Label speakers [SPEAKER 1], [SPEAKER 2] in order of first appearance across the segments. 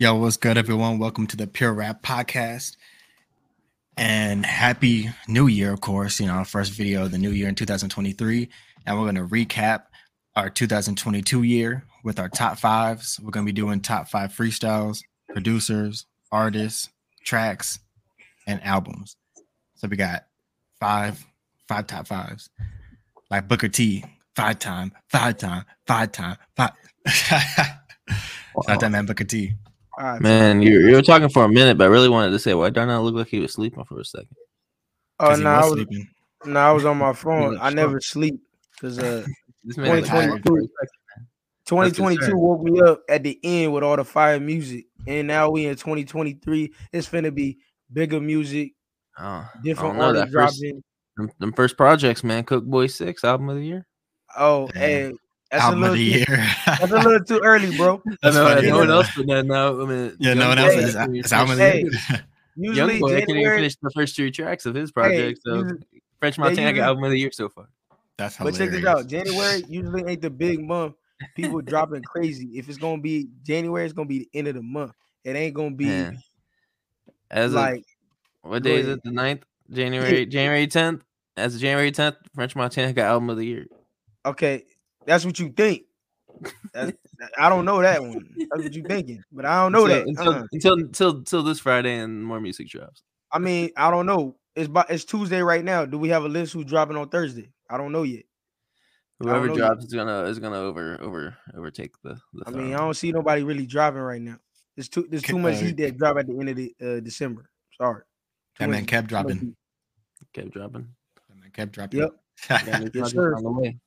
[SPEAKER 1] Yo, what's good, everyone? Welcome to the Pure Rap Podcast. And happy new year, of course. You know, our first video of the new year in 2023. And we're going to recap our 2022 year with our top fives. We're going to be doing top five freestyles, producers, artists, tracks, and albums. So we got five, five top fives. Like Booker T, five time, five time, five time, five. Shout out that man Booker T.
[SPEAKER 2] All right,
[SPEAKER 3] Man, you you were talking for a minute, but I really wanted to say, why Darnell look like he was sleeping for a second?
[SPEAKER 2] Oh
[SPEAKER 1] 'cause he
[SPEAKER 2] no, I
[SPEAKER 1] was
[SPEAKER 2] was
[SPEAKER 1] sleeping.
[SPEAKER 2] no, I was on my phone. I never sleep because uh,
[SPEAKER 3] This man is tired.
[SPEAKER 2] 2022 2022 woke me up at the end with all the fire music, and now we in 2023. It's finna be bigger music,
[SPEAKER 3] Oh,
[SPEAKER 2] different
[SPEAKER 3] I know,
[SPEAKER 2] artists
[SPEAKER 3] that first-
[SPEAKER 2] dropping.
[SPEAKER 3] them, them first projects, man. Coke Boy Six album of the year.
[SPEAKER 2] Oh,
[SPEAKER 1] Yeah.
[SPEAKER 2] hey, that's
[SPEAKER 1] Album
[SPEAKER 2] a
[SPEAKER 1] of
[SPEAKER 2] little
[SPEAKER 1] the
[SPEAKER 2] too,
[SPEAKER 1] year.
[SPEAKER 2] that's a little too early, bro.
[SPEAKER 1] That's
[SPEAKER 3] I know,
[SPEAKER 1] funny,
[SPEAKER 3] no one else put that out. I mean,
[SPEAKER 1] Yeah, no one else is
[SPEAKER 3] couldn't even
[SPEAKER 1] it's album of the
[SPEAKER 2] Hey,
[SPEAKER 1] year.
[SPEAKER 3] Young
[SPEAKER 2] Usually
[SPEAKER 3] Boy couldn't even finish the first three tracks of his project. so
[SPEAKER 2] usually-
[SPEAKER 3] French Montana
[SPEAKER 2] usually-
[SPEAKER 3] got album of the year so far.
[SPEAKER 1] That's
[SPEAKER 2] but
[SPEAKER 1] hilarious.
[SPEAKER 2] check this out. January usually ain't the big month. People dropping crazy. If it's gonna be January, it's gonna be the end of the month. It ain't gonna be
[SPEAKER 3] Man. As
[SPEAKER 2] like
[SPEAKER 3] of what day is it? The 9th? January January 10th. As of January 10th, French Montana got album of the year.
[SPEAKER 2] okay. That's what you think. That- I don't know that one. That's what you thinking, but I don't know
[SPEAKER 3] until,
[SPEAKER 2] that.
[SPEAKER 3] until,
[SPEAKER 2] Uh-uh.
[SPEAKER 3] until until until this Friday and more music drops.
[SPEAKER 2] I mean, I don't know. It's by, it's Tuesday right now. Do we have a list who's dropping on Thursday? I don't know yet.
[SPEAKER 3] Whoever
[SPEAKER 2] know yet.
[SPEAKER 3] drops is gonna is gonna over over overtake the. the
[SPEAKER 2] I mean, I don't see nobody really dropping right now. There's too there's too much
[SPEAKER 1] uh,
[SPEAKER 2] heat that drop at the end of the uh, December. Sorry. Too
[SPEAKER 1] That
[SPEAKER 2] much-
[SPEAKER 1] kept dropping.
[SPEAKER 3] kept dropping.
[SPEAKER 1] That man kept dropping.
[SPEAKER 2] Yep. Yes, sir.
[SPEAKER 3] on the way.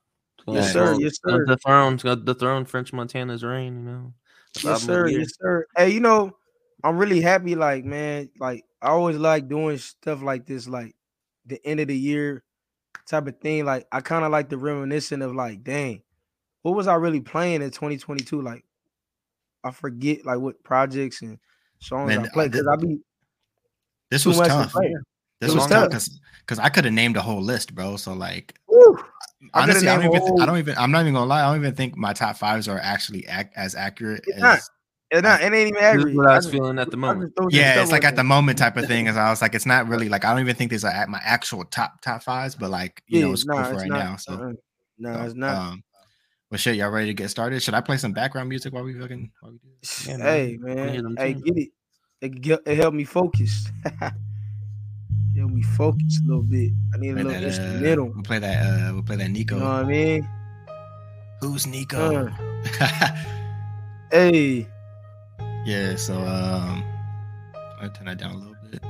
[SPEAKER 3] It's
[SPEAKER 2] Yes, sir. Yes, sir.
[SPEAKER 3] The throne, it's got the throne. French Montana's reign. You know.
[SPEAKER 2] Yes, sir. Yes, sir. Hey, you know, I'm really happy. Like, man, like I always like doing stuff like this, like the end of the year type of thing. Like, I kind of like the reminiscent of like, dang, what was I really playing in 2022? Like, I forget like what projects and songs
[SPEAKER 1] Man,
[SPEAKER 2] I
[SPEAKER 1] uh, played
[SPEAKER 2] because I be
[SPEAKER 1] This was
[SPEAKER 2] much to
[SPEAKER 1] tough. This
[SPEAKER 2] It
[SPEAKER 1] was
[SPEAKER 2] was
[SPEAKER 1] tough
[SPEAKER 2] tough.
[SPEAKER 1] because because I could have named a whole list, bro. So like
[SPEAKER 2] Woo! I coulda
[SPEAKER 1] honestly, I don't even th- I don't even. I'm not even gonna lie. I don't even think my top fives are actually ac- as accurate
[SPEAKER 2] It's
[SPEAKER 1] as
[SPEAKER 2] not. It's not. It ain't even accurate.
[SPEAKER 3] what I was
[SPEAKER 2] just-
[SPEAKER 3] feeling at the moment.
[SPEAKER 2] just throw some
[SPEAKER 1] yeah, it's like at the moment type of thing. As I was like, it's not really like I don't even think these are at my actual top top fives, but like you know,
[SPEAKER 2] Yeah,
[SPEAKER 1] it's cool for
[SPEAKER 2] it's
[SPEAKER 1] right
[SPEAKER 2] not.
[SPEAKER 1] now. So,
[SPEAKER 2] Uh-uh. No,
[SPEAKER 1] so,
[SPEAKER 2] it's not.
[SPEAKER 1] Um, well, shit, y'all ready to get started? Should I play some background music while we fucking? While we do this?
[SPEAKER 3] Yeah, man.
[SPEAKER 2] hey man, hey, get it. It, it helped me focus. help me focus a little bit. I need a little
[SPEAKER 1] that, uh,
[SPEAKER 2] instrumental.
[SPEAKER 1] we'll play that. Uh, we'll play that Nico.
[SPEAKER 2] You know what I mean?
[SPEAKER 1] Who's Nico?
[SPEAKER 2] Uh. Hey,
[SPEAKER 1] yeah. So um, I'll turn that down a little bit. You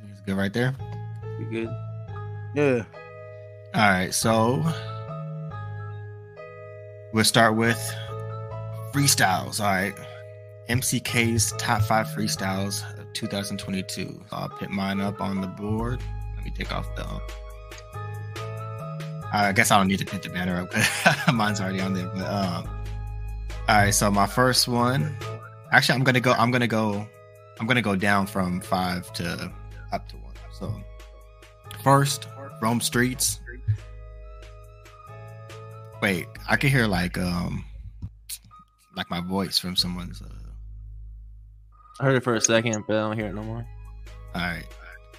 [SPEAKER 1] think it's good right there?
[SPEAKER 3] You good?
[SPEAKER 2] yeah.
[SPEAKER 1] All right, so we'll start with freestyles. All right, MCK's top five freestyles 2022. I'll put mine up on the board. Let me take off the. I guess I don't need to put the banner up mine's already on there. But um, all right, so my first one. Actually, I'm gonna go. I'm gonna go. I'm gonna go down from five to up to one. So first, Rome Streets. Wait, I can hear like um like my voice from someone's uh
[SPEAKER 3] I heard it for a second, but I don't hear it no more.
[SPEAKER 1] all right.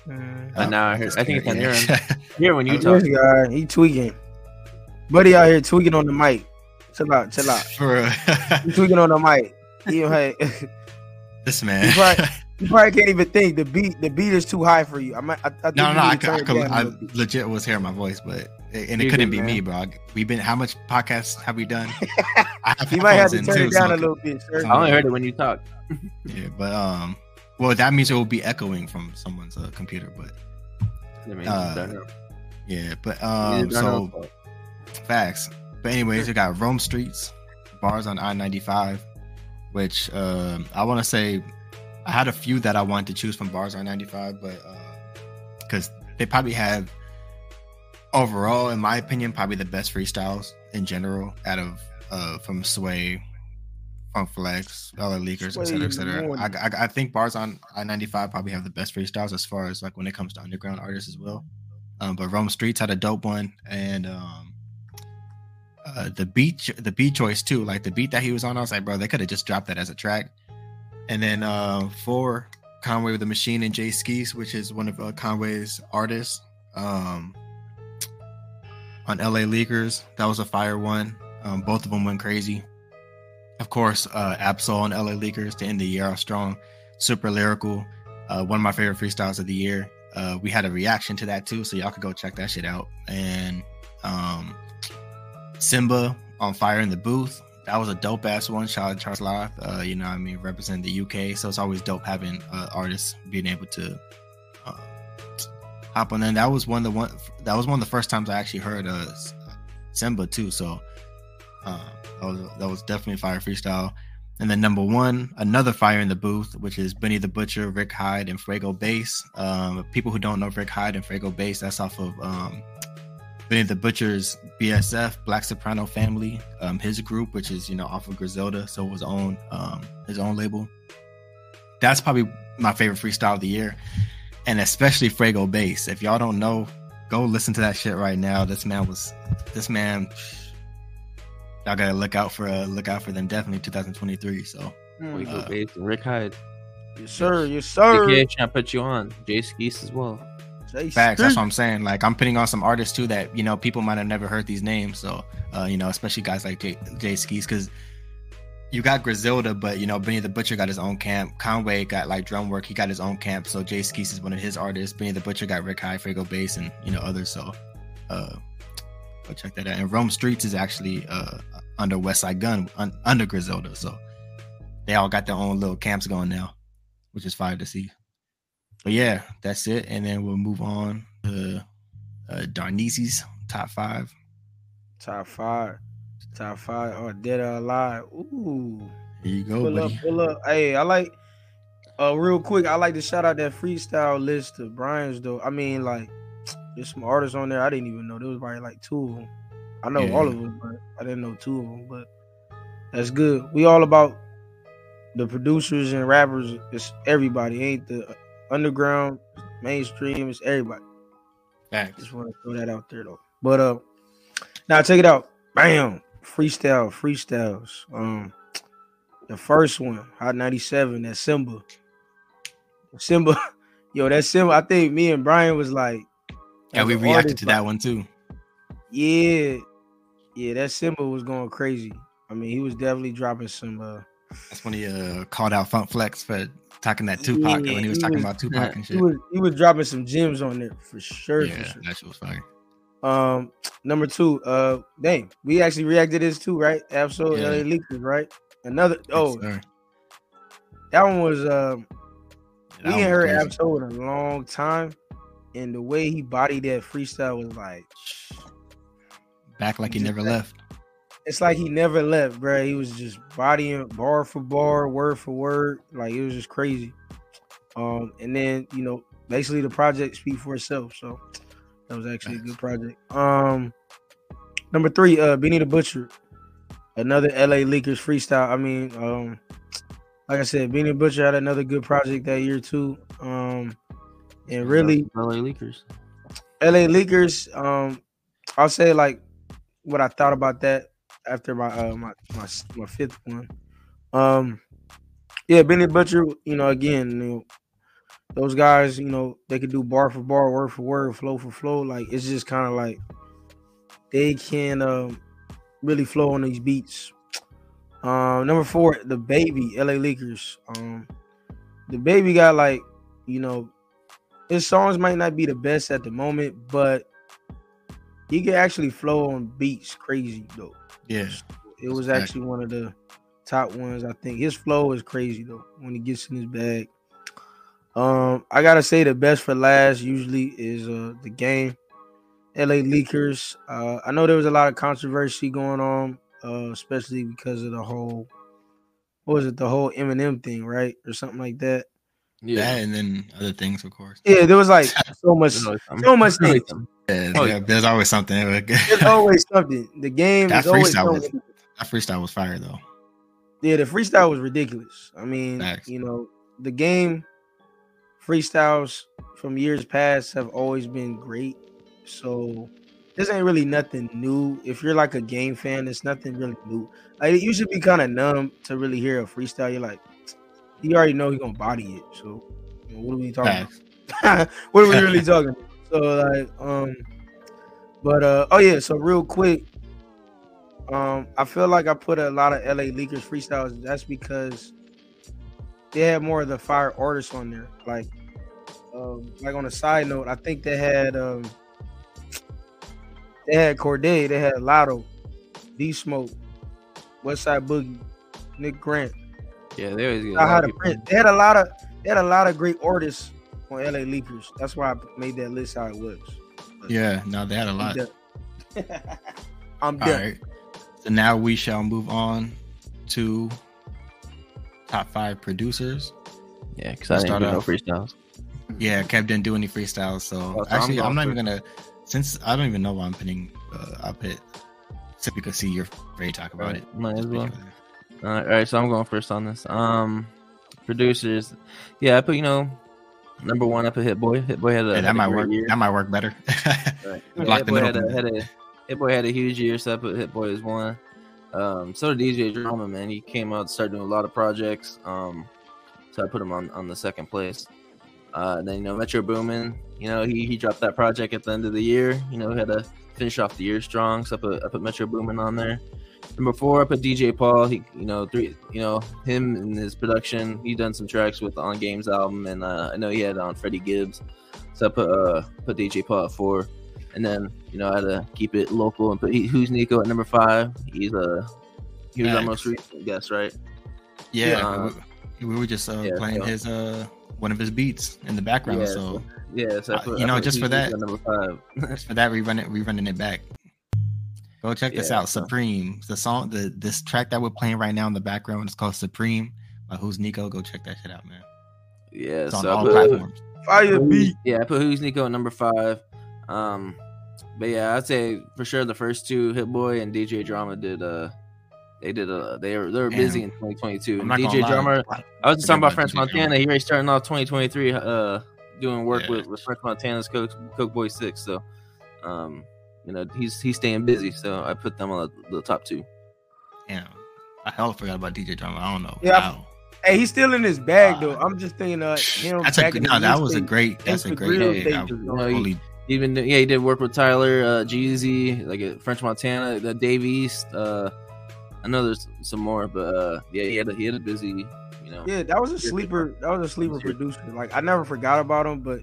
[SPEAKER 2] Mm.
[SPEAKER 3] But now I heard. I think it's on your end.
[SPEAKER 1] yeah.
[SPEAKER 3] Hear when you
[SPEAKER 1] Okay.
[SPEAKER 3] talk.
[SPEAKER 2] This guy, he tweaking. Buddy out here tweaking on the mic. Chill out, chill out.
[SPEAKER 1] For
[SPEAKER 2] He tweaking on the mic. He, hey,
[SPEAKER 1] this man.
[SPEAKER 2] You right. you probably can't even think the beat. The beat is too high for you. I might. I, I think
[SPEAKER 1] no,
[SPEAKER 2] you
[SPEAKER 1] no, I,
[SPEAKER 2] need to
[SPEAKER 1] could, I,
[SPEAKER 2] turn it
[SPEAKER 1] could,
[SPEAKER 2] down a
[SPEAKER 1] I
[SPEAKER 2] little bit.
[SPEAKER 1] legit was hearing my voice, but and it
[SPEAKER 3] You're
[SPEAKER 1] couldn't
[SPEAKER 3] good,
[SPEAKER 1] be me,
[SPEAKER 3] man.
[SPEAKER 1] bro. We've been how much podcasts have we done? I have
[SPEAKER 2] You might have
[SPEAKER 1] headphones
[SPEAKER 2] to turn
[SPEAKER 1] in,
[SPEAKER 2] it
[SPEAKER 1] too,
[SPEAKER 2] down
[SPEAKER 1] so
[SPEAKER 2] a
[SPEAKER 1] I
[SPEAKER 2] little bit, sir.
[SPEAKER 3] I only heard it when you talk.
[SPEAKER 1] Yeah, but um, well, that means it will be echoing from someone's uh, computer, but Uh, yeah, but um, so. Facts. But anyways, we got Rome Streets, bars on I ninety five, which um I want to say I had a few that I wanted to choose from bars on ninety five, but because they probably have overall, in my opinion, probably the best freestyles in general out of uh from Sway, from Flex, LA Leakers, etc., cetera, et cetera.
[SPEAKER 2] Sway
[SPEAKER 1] I, I, I think bars on I ninety five probably have the best freestyles as far as like when it comes to underground artists as well. Um, but Rome Streets had a dope one, and um, uh, the beat the beat choice too. Like the beat that he was on, I was like, bro, they could have just dropped that as a track. And then uh, for Conway with the Machine and Jae Skeese, which is one of uh, Conway's artists, um, on LA Leakers, that was a fire one. Um, both of them went crazy. Of course, uh, Ab-Soul and LA Leakers to end the year off strong, super lyrical. Uh, one of my favorite freestyles of the year. Uh, we had a reaction to that too, so y'all could go check that shit out. And um, Simba on Fire in the Booth. That was a dope ass one. Shout out to Charlie Sloth. Uh, you know, I mean, represent the UK. So it's always dope having uh, artists being able to hop on. And that was one of the one. That was one of the first times I actually heard uh, Simba too. So uh, that was that was definitely fire freestyle. And then number one, another fire in the booth, which is Benny the Butcher, Rick Hyde, and Fuego Base. Um, people who don't know Rick Hyde and Fuego Base, that's off of um, Benny the Butcher's BSF Black Soprano Family, um, his group, which is you know off of Griselda, so his own um, his own label. That's probably my favorite freestyle of the year, and especially Fuego Base. If y'all don't know, go listen to that shit right now. This man was this man. Y'all gotta look out for uh, look out for them. Definitely 2023. So
[SPEAKER 3] We go
[SPEAKER 1] Uh,
[SPEAKER 3] based Rick Hyde.
[SPEAKER 2] Yes, sir. Yes, sir.
[SPEAKER 3] AKA trying to put you on. Jae Skeese as well.
[SPEAKER 2] Jay
[SPEAKER 1] Facts. That's what I'm saying. Like I'm putting on some artists too that you know people might have never heard these names. So uh, you know, especially guys like Jay, Jae Skeese, because you got Griselda, but you know Benny the Butcher got his own camp. Conway got like Drumwork. He got his own camp. So Jae Skeese is one of his artists. Benny the Butcher got Rick Hyde, Fuego Base, and you know others. So uh, go check that out. And Rome Streets is actually uh, under Westside Gunn un- under Griselda. So they all got their own little camps going now, which is fire to see. But yeah, that's it. And then we'll move on to uh, Darnese's top five.
[SPEAKER 2] Top five. Top five. or dead or alive. Ooh.
[SPEAKER 1] Here you go,
[SPEAKER 2] pull
[SPEAKER 1] buddy.
[SPEAKER 2] up, pull up. Hey, I like uh real quick, I like to shout out that freestyle list of Brian's though. I mean, like there's some artists on there I didn't even know. There was probably like two of them. I know
[SPEAKER 1] Yeah.
[SPEAKER 2] all of them, but I didn't know two of them. But that's good. We all about the producers and rappers. It's everybody, ain't the underground, mainstream. It's everybody.
[SPEAKER 1] Facts.
[SPEAKER 2] Just want to throw that out there though. But uh, now check it out. Bam, freestyle, freestyles. Um, the first one, Hot 97, that Simba. Simba, yo, that Simba. I think me and Brian was like,
[SPEAKER 1] Yeah, we reacted
[SPEAKER 2] artist,
[SPEAKER 1] to
[SPEAKER 2] like,
[SPEAKER 1] that one too.
[SPEAKER 2] Yeah, yeah, that Simba was going crazy. I mean, he was definitely dropping some. uh
[SPEAKER 1] That's when he uh, called out Funk Flex for talking that Tupac
[SPEAKER 2] Yeah,
[SPEAKER 1] when he was
[SPEAKER 2] he
[SPEAKER 1] talking
[SPEAKER 2] was-
[SPEAKER 1] about Tupac and
[SPEAKER 2] He
[SPEAKER 1] shit.
[SPEAKER 2] was he was dropping some gems on there for sure. for
[SPEAKER 1] Yeah,
[SPEAKER 2] sure.
[SPEAKER 1] that shit was fire.
[SPEAKER 2] Um, number two, uh, dang, we actually reacted to this too, right? Absolutely,
[SPEAKER 1] Yeah.
[SPEAKER 2] LA Leakers, right? Another, oh,
[SPEAKER 1] Yes,
[SPEAKER 2] that one was, um,
[SPEAKER 1] That
[SPEAKER 2] we
[SPEAKER 1] one
[SPEAKER 2] ain't
[SPEAKER 1] was
[SPEAKER 2] heard. Ab-Soul in a long time, and the way he bodied that freestyle was like,
[SPEAKER 1] back like he never
[SPEAKER 2] like-
[SPEAKER 1] left.
[SPEAKER 2] it's like he never left, bro. He was just bodying bar for bar, word for word, like it was just crazy. Um, and then you know, basically the project speak for itself, so that was actually a good project. Um, number three, uh, Benny the Butcher, another LA Leakers freestyle. I mean, um, like I said, Benny the Butcher had another good project that year too. Um, and really,
[SPEAKER 3] LA Leakers.
[SPEAKER 2] LA Leakers, um, I'll say like what I thought about that after my uh my my, my fifth one. Um yeah, Benny Butcher, you know, again, you know, those guys, you know, they could do bar for bar, word for word, flow for flow. Like it's just kind of like they can um really flow on these beats. Um number four, the baby, LA Leakers. Um the baby got like, you know, his songs might not be the best at the moment, but he can actually flow on beats crazy though.
[SPEAKER 1] Yeah,
[SPEAKER 2] It was actually one of the top ones. I think his flow is crazy though when he gets in his bag. Um, I gotta say the best for last usually is uh the game. LA Leakers. Uh, I know there was a lot of controversy going on, uh, especially because of the whole what was it, the whole Eminem thing, right? Or something like that.
[SPEAKER 1] that and then other things, of course.
[SPEAKER 2] Yeah, there was like so much
[SPEAKER 3] There's always
[SPEAKER 2] so much things.
[SPEAKER 1] Yeah,
[SPEAKER 3] Oh,
[SPEAKER 1] yeah, there's always something.
[SPEAKER 2] There's always something. The game
[SPEAKER 1] That
[SPEAKER 2] is always
[SPEAKER 1] freestyle was- that freestyle was fire though.
[SPEAKER 2] Yeah, the freestyle was ridiculous. I mean,
[SPEAKER 1] Facts.
[SPEAKER 2] you know, the game freestyles from years past have always been great. So this ain't really nothing new. If you're like a game fan, it's nothing really new. Like you should be kind of numb to really hear a freestyle. You're like, you already know he's gonna body it. So you know, what are we talking about? what are we really talking about? So like, um, but uh, oh yeah. So real quick, um, I feel like I put a lot of LA Leakers freestyles. That's because they had more of the fire artists on there. Like, um, like on a side note, I think they had um, they had Cordae, they had Latto, D Smoke, Westside Boogie, Nick Grant.
[SPEAKER 3] Yeah, they always get.
[SPEAKER 2] I had a print. They had a lot of they had a lot of great artists on LA Leakers. That's why I made that list how it was.
[SPEAKER 1] Yeah, no, they had a
[SPEAKER 2] I'm
[SPEAKER 1] lot.
[SPEAKER 2] I'm
[SPEAKER 1] All
[SPEAKER 2] done.
[SPEAKER 1] right. So now we shall move on to top five producers.
[SPEAKER 3] Yeah, because I didn't do no freestyles.
[SPEAKER 1] Yeah, Kev didn't do any freestyles, so
[SPEAKER 3] Oh, so I'm
[SPEAKER 1] actually, I'm, not even gonna. Since I don't even know why I'm putting, uh, I'll put so we could see you're ready to talk about it.
[SPEAKER 3] Might as well. Uh, all right, so I'm going first on this. Um, producers, yeah, I put you know, number one, I put Hit Boy. Hit Boy had a
[SPEAKER 1] Yeah,
[SPEAKER 3] had
[SPEAKER 1] that might
[SPEAKER 3] great
[SPEAKER 1] work.
[SPEAKER 3] Year.
[SPEAKER 1] That might work better.
[SPEAKER 3] Right. Hit Boy had a, had a Hit Boy had a huge year, so I put Hit Boy as one. Um, so did DJ Drama, man. He came out, started doing a lot of projects. Um, so I put him on on the second place. Uh, then you know Metro Boomin, you know he he dropped that project at the end of the year. You know had to finish off the year strong, so I put I put Metro Boomin on there. Number four, I put DJ Paul. He, you know, three, you know, him and his production. He done some tracks with On Games album, and uh, I know he had on Freddie Gibbs. So I put uh put DJ Paul at four, and then you know I had to keep it local and put he, who's Nico at number five. He's a he was our most recent guest, right?
[SPEAKER 1] yeah,
[SPEAKER 3] Uh,
[SPEAKER 1] we, we were just uh,
[SPEAKER 3] yeah,
[SPEAKER 1] playing
[SPEAKER 3] so-
[SPEAKER 1] his uh one of his beats in the background.
[SPEAKER 3] Yeah,
[SPEAKER 1] so
[SPEAKER 3] Yeah, so I
[SPEAKER 1] Uh,
[SPEAKER 3] put,
[SPEAKER 1] you
[SPEAKER 3] I
[SPEAKER 1] know, just for that-
[SPEAKER 3] number five.
[SPEAKER 1] just for that, we run it, we running it back. Go check this
[SPEAKER 3] Yeah,
[SPEAKER 1] out,
[SPEAKER 3] so-
[SPEAKER 1] Supreme. The song, the this track that we're playing right now in the background is called Supreme by Who's Nico. Go check that shit out, man.
[SPEAKER 3] yeah,
[SPEAKER 1] It's on
[SPEAKER 3] so I
[SPEAKER 1] all
[SPEAKER 3] put,
[SPEAKER 1] platforms.
[SPEAKER 2] Fire beat.
[SPEAKER 3] Yeah, I put Who's Nico at number five. Um, but yeah, I'd say for sure the first two, Hit Boy and DJ Drama did. Uh, they did. Uh, they were they were busy in 2022.
[SPEAKER 1] I'm
[SPEAKER 3] And
[SPEAKER 1] not
[SPEAKER 3] DJ. Drama. I was just talking about French
[SPEAKER 1] DJ Drama.
[SPEAKER 3] Montana. He already starting off 2023. Uh, doing work
[SPEAKER 1] Yeah.
[SPEAKER 3] with, with French Montana's Coke, Coke Boy Six. So, um, you know he's he's staying busy. So I put them on the, the top two.
[SPEAKER 1] Damn, I hell forgot about DJ Drama. I don't know.
[SPEAKER 2] Yeah,
[SPEAKER 1] Wow.
[SPEAKER 2] Hey, he's still in his bag
[SPEAKER 1] Uh,
[SPEAKER 2] though. I'm just thinking uh him
[SPEAKER 1] That's a
[SPEAKER 2] back
[SPEAKER 1] no. That was a great. That's a great.
[SPEAKER 2] stages,
[SPEAKER 1] I
[SPEAKER 2] you know,
[SPEAKER 1] totally-
[SPEAKER 3] Even yeah, he did work with Tyler, uh, Jeezy, like French Montana, the Dave East. Uh, I know there's some more, but uh, yeah, he had a, he had a busy, you know.
[SPEAKER 2] Yeah, that was a sleeper. That was a sleeper producer. Like I never forgot about him, but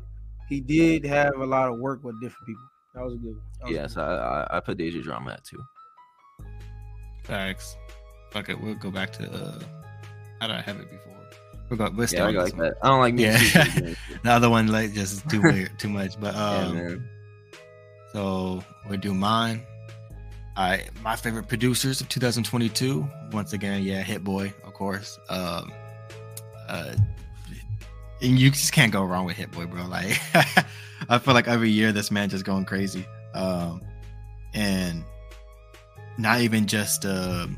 [SPEAKER 2] he did have a lot of work with different people. That was a good one. That was
[SPEAKER 3] Yeah, so I, I, I put DJ Drama at two.
[SPEAKER 1] Facts. Fuck it. We'll go back to. uh How did I have it before? We'll go. We'll stay
[SPEAKER 3] Yeah, I like that. I don't like me.
[SPEAKER 1] Yeah. The other one like just too weird, too much. But um,
[SPEAKER 3] man.
[SPEAKER 1] so we'll do mine. Right, my favorite producers of 2022. Once again, yeah, Hit Boy, of course. Um, uh, and you just can't go wrong with Hit Boy, bro. Like, I feel like every year this man just going crazy. Um, and not even just um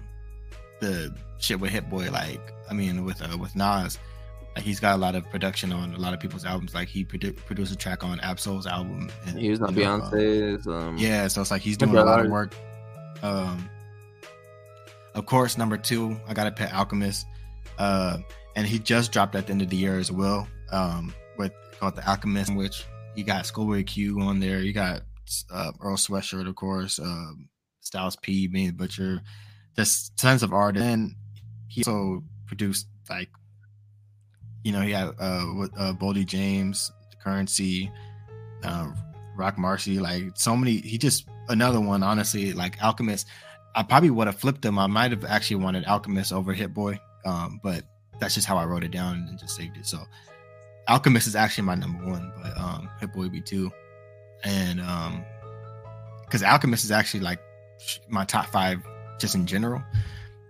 [SPEAKER 1] the shit with Hit Boy. Like, I mean, with uh, with Nas, like he's got a lot of production on a lot of people's albums. Like he produ- produced a track on Ab-Soul's album. And,
[SPEAKER 3] He was on
[SPEAKER 1] know, uh,
[SPEAKER 3] Beyonce's. Um,
[SPEAKER 1] yeah, so it's like he's doing a lot of work. Um, of course, number two, I got to pet Alchemist, uh, and he just dropped at the end of the year as well. Um, with called the Alchemist, which he got Schoolboy Q on there. You got uh, Earl Sweatshirt, of course, um, Styles P, Benny the Butcher, just tons of artists. And he also produced like, you know, he had uh, uh, Boldy James, Currency, uh, Rock Marcy, like so many. He just another one, honestly, like Alchemist. I probably would have flipped him. I might have actually wanted Alchemist over Hit Boy, um, but that's just how I wrote it down and just saved it. So Alchemist is actually my number one, but um, Hit Boy would be two, and um, because Alchemist is actually like my top five just in general.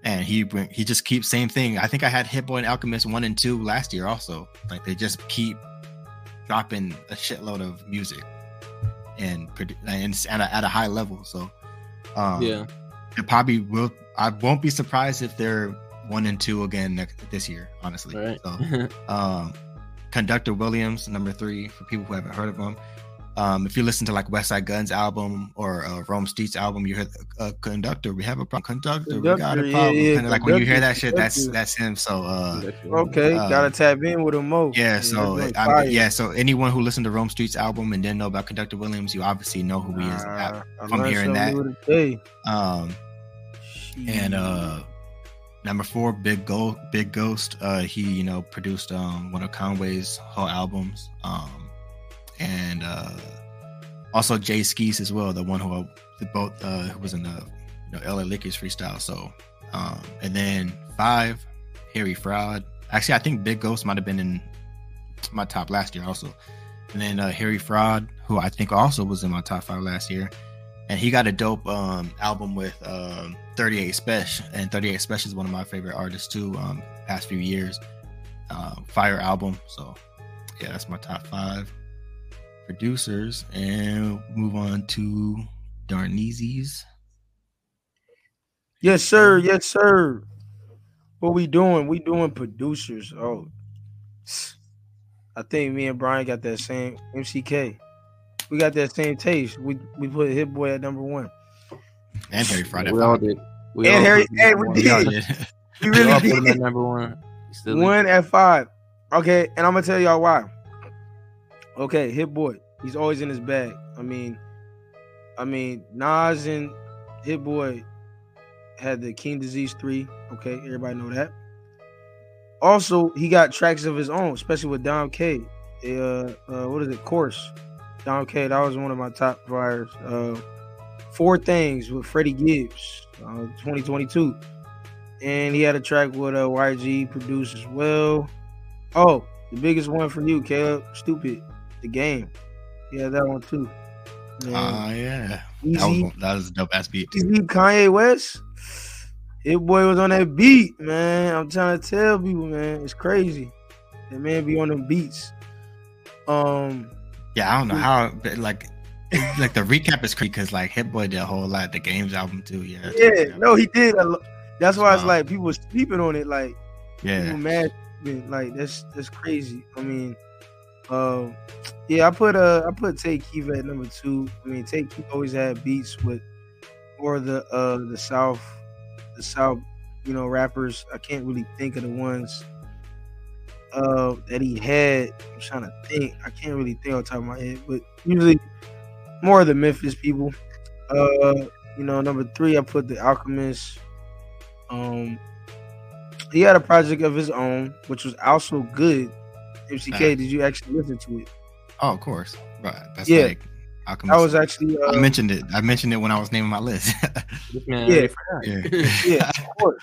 [SPEAKER 1] And he bring, he just keeps same thing. I think I had Hit Boy and Alchemist one and two last year also. Like they just keep dropping a shitload of music and and at a, at a high level. So um,
[SPEAKER 3] yeah,
[SPEAKER 1] it probably will. I won't be surprised if they're one and two again next this year. Honestly,
[SPEAKER 3] right.
[SPEAKER 1] so um, Conductor Williams, number three, for people who haven't heard of him. Um, if you listen to like Westside Gunn's album or uh, Rome Streets album, you hear a uh, conductor. We have a problem. Conductor, we got a
[SPEAKER 2] Conductor, yeah,
[SPEAKER 1] problem.
[SPEAKER 2] yeah,
[SPEAKER 1] Kinda like when you hear that shit, that's that's him. So uh,
[SPEAKER 2] Okay,
[SPEAKER 1] Uh,
[SPEAKER 2] gotta tap in with him more.
[SPEAKER 1] yeah, so
[SPEAKER 2] that's
[SPEAKER 1] I mean, yeah, so anyone who listened to Rome Streets album and didn't know about Conductor Williams, you obviously know who he is.
[SPEAKER 2] I
[SPEAKER 1] from hearing that. Um, and uh number four big ghost big ghost uh he you know produced um one of conway's whole albums um and uh also jae skeese as well the one who the both uh who was in the you know la leakers freestyle so um and then five harry fraud actually i think big ghost might have been in my top last year also and then uh harry fraud who i think also was in my top five last year and he got a dope um, album with um, 38 Spesh, and 38 Spesh is one of my favorite artists too. Um, past few years, um, fire album. So yeah, that's my top five producers, and move on to Darneezy's.
[SPEAKER 2] Yes, sir. Yes, sir. What we doing? We doing producers. Oh, I think me and Brian got that same MCK. We got that same taste. We we put Hit Boy at number one.
[SPEAKER 1] and Harry Fraud.
[SPEAKER 3] We all did. We
[SPEAKER 2] And
[SPEAKER 3] all
[SPEAKER 2] Harry-
[SPEAKER 3] put him at
[SPEAKER 2] and we did.
[SPEAKER 1] We all did.
[SPEAKER 2] We
[SPEAKER 3] We all
[SPEAKER 2] really
[SPEAKER 3] put him
[SPEAKER 2] did.
[SPEAKER 3] at number one. He Still
[SPEAKER 2] One at five. Okay, and I'm gonna tell y'all why. Okay, Hit Boy. He's always in his bag. I mean, I mean, Nas and Hit Boy had the King Disease three. Okay, everybody know that. Also, he got tracks of his own, especially with Dom K. Uh, uh, what is it? Course. Dom K. That was one of my top flyers. Uh, Four Things with Freddie Gibbs, uh, 2022 and he had a track with uh, YG produced as well. Oh, the biggest one for you, Caleb. Stupid, the game. Yeah, that one too.
[SPEAKER 1] Ah, yeah. That was, that was a dope ass beat.
[SPEAKER 2] Eazy, Kanye West. Hit boy was on that beat, man. I'm trying to tell people, man, it's crazy. That man be on them beats. Um,
[SPEAKER 1] Yeah, I don't know how, but like, like the recap is crazy because like Hit Boy did a whole lot. The games album too. Yeah.
[SPEAKER 2] yeah, no, he did. a lo- That's why it's like people was sleeping on it. Like
[SPEAKER 1] Yeah.
[SPEAKER 2] mad like that's that's crazy. I mean, um, yeah, I put uh I put Tay Keith at number two. I mean, Tay Keith always had beats with more of the uh the South, the South, you know, rappers. I can't really think of the ones uh that he had. I'm trying to think. I can't really think on top of my head, but usually more of the Memphis people. Uh, you know, number three, I put the Alchemist. Um, he had a project of his own, which was also good. MCK,
[SPEAKER 1] Nice.
[SPEAKER 2] did you actually listen to it?
[SPEAKER 1] Oh, of course. Right. That's
[SPEAKER 2] Yeah.
[SPEAKER 1] like Alchemist.
[SPEAKER 2] I was actually, uh,
[SPEAKER 1] I mentioned it. I mentioned it when I was naming my list.
[SPEAKER 3] Man
[SPEAKER 2] Yeah.
[SPEAKER 3] ready for that.
[SPEAKER 1] yeah.
[SPEAKER 2] yeah, of course,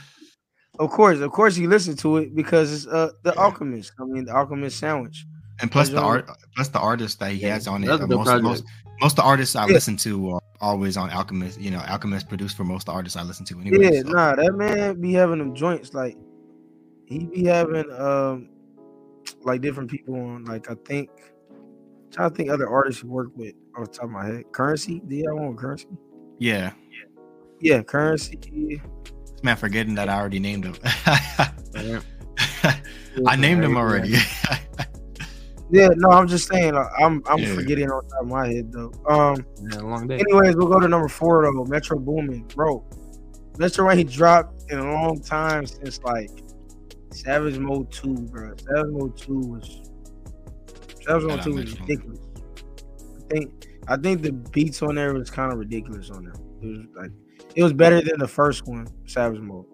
[SPEAKER 2] of course, of course, you listen to it because it's uh the Alchemist. I mean, the Alchemist sandwich.
[SPEAKER 1] And plus the art, plus the artist that he
[SPEAKER 3] Yeah,
[SPEAKER 1] has on it.
[SPEAKER 3] that's a
[SPEAKER 1] uh, most, most, most the artists I
[SPEAKER 2] Yeah.
[SPEAKER 1] listen to are always on Alchemist. You know, Alchemist produced for most of the artists I listen to anyway.
[SPEAKER 2] Yeah,
[SPEAKER 1] so-
[SPEAKER 2] nah, that man be having them joints like he be having um like different people on. Like I think, trying to think other artists he worked with off the top of my head. Currency, did he have one with Currency?
[SPEAKER 1] yeah.
[SPEAKER 2] Yeah, Currency.
[SPEAKER 1] Man, forgetting that I already named him. I named him already.
[SPEAKER 2] Yeah, no, I'm just saying. like, I'm I'm
[SPEAKER 1] Yeah.
[SPEAKER 2] forgetting on top of my head though. Um.
[SPEAKER 3] Yeah, long day.
[SPEAKER 2] Anyways, we'll go to number four though. Metro Boomin, bro. Metro ain't dropped in a long time since like Savage Mode Two, bro. Savage Mode Two was Savage Mode Two was ridiculous. I think I think the beats on there was kind of ridiculous on there. It was like it was better than the first one, Savage Mode.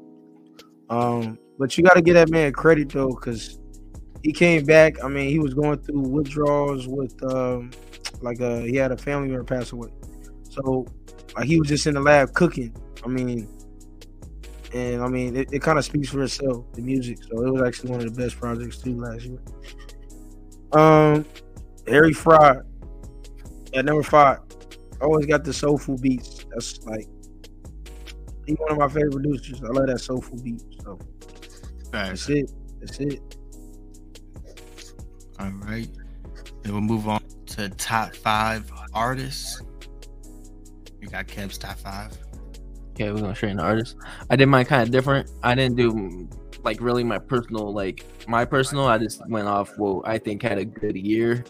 [SPEAKER 2] Um, but you got to give that man credit though, because he came back. I mean, he was going through withdrawals with um, like uh, he had a family member pass away, so like he was just in the lab cooking. I mean, and I mean, it, it kind of speaks for itself, the music. So it was actually one of the best projects too last year. Um, Harry Fraud at number five. Always got the soulful beats. That's like he's one of my favorite producers. I love that soulful beat. So that's it. That's it.
[SPEAKER 1] All right. Then we'll move on to top five artists. You got Kev's top five.
[SPEAKER 3] Okay, we're gonna straighten the artist. I did mine kind of different. I didn't do like really my personal, like my personal. I just went off what I think had a good year.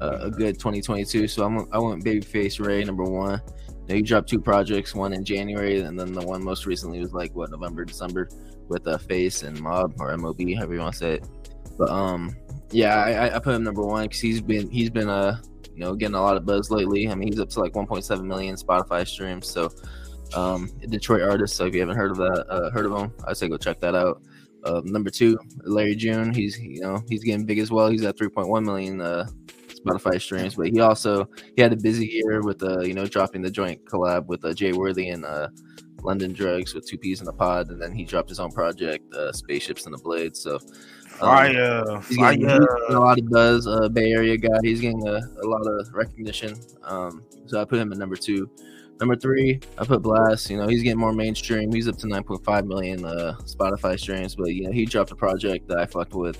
[SPEAKER 3] uh, a good 2022. So I'm I went Babyface Ray number one. You he dropped two projects, one in January, and then the one most recently was like what November, December with a uh, Face and Mob or MOB, however you want to say it. But um, yeah, I, I put him number one because he's been he's been uh you know getting a lot of buzz lately. I mean, he's up to like 1.7 million Spotify streams. So um, Detroit artist. So if you haven't heard of that, uh, heard of him, I say go check that out. Uh, number two, Larry June. He's you know he's getting big as well. He's at 3.1 million uh, Spotify streams, but he also he had a busy year with uh you know dropping the joint collab with uh, Jay Worthy and uh London Drugs with two peas in a pod, and then he dropped his own project, uh, Spaceships and the Blade. So
[SPEAKER 2] um, fire,
[SPEAKER 3] he's getting, fire. He's a lot of buzz. Uh, Bay Area guy. He's getting a, a lot of recognition. Um, so I put him at number two. Number three, I put Blast. You know, he's getting more mainstream. He's up to 9.5 million uh, Spotify streams, but you know, he dropped a project that I fucked with.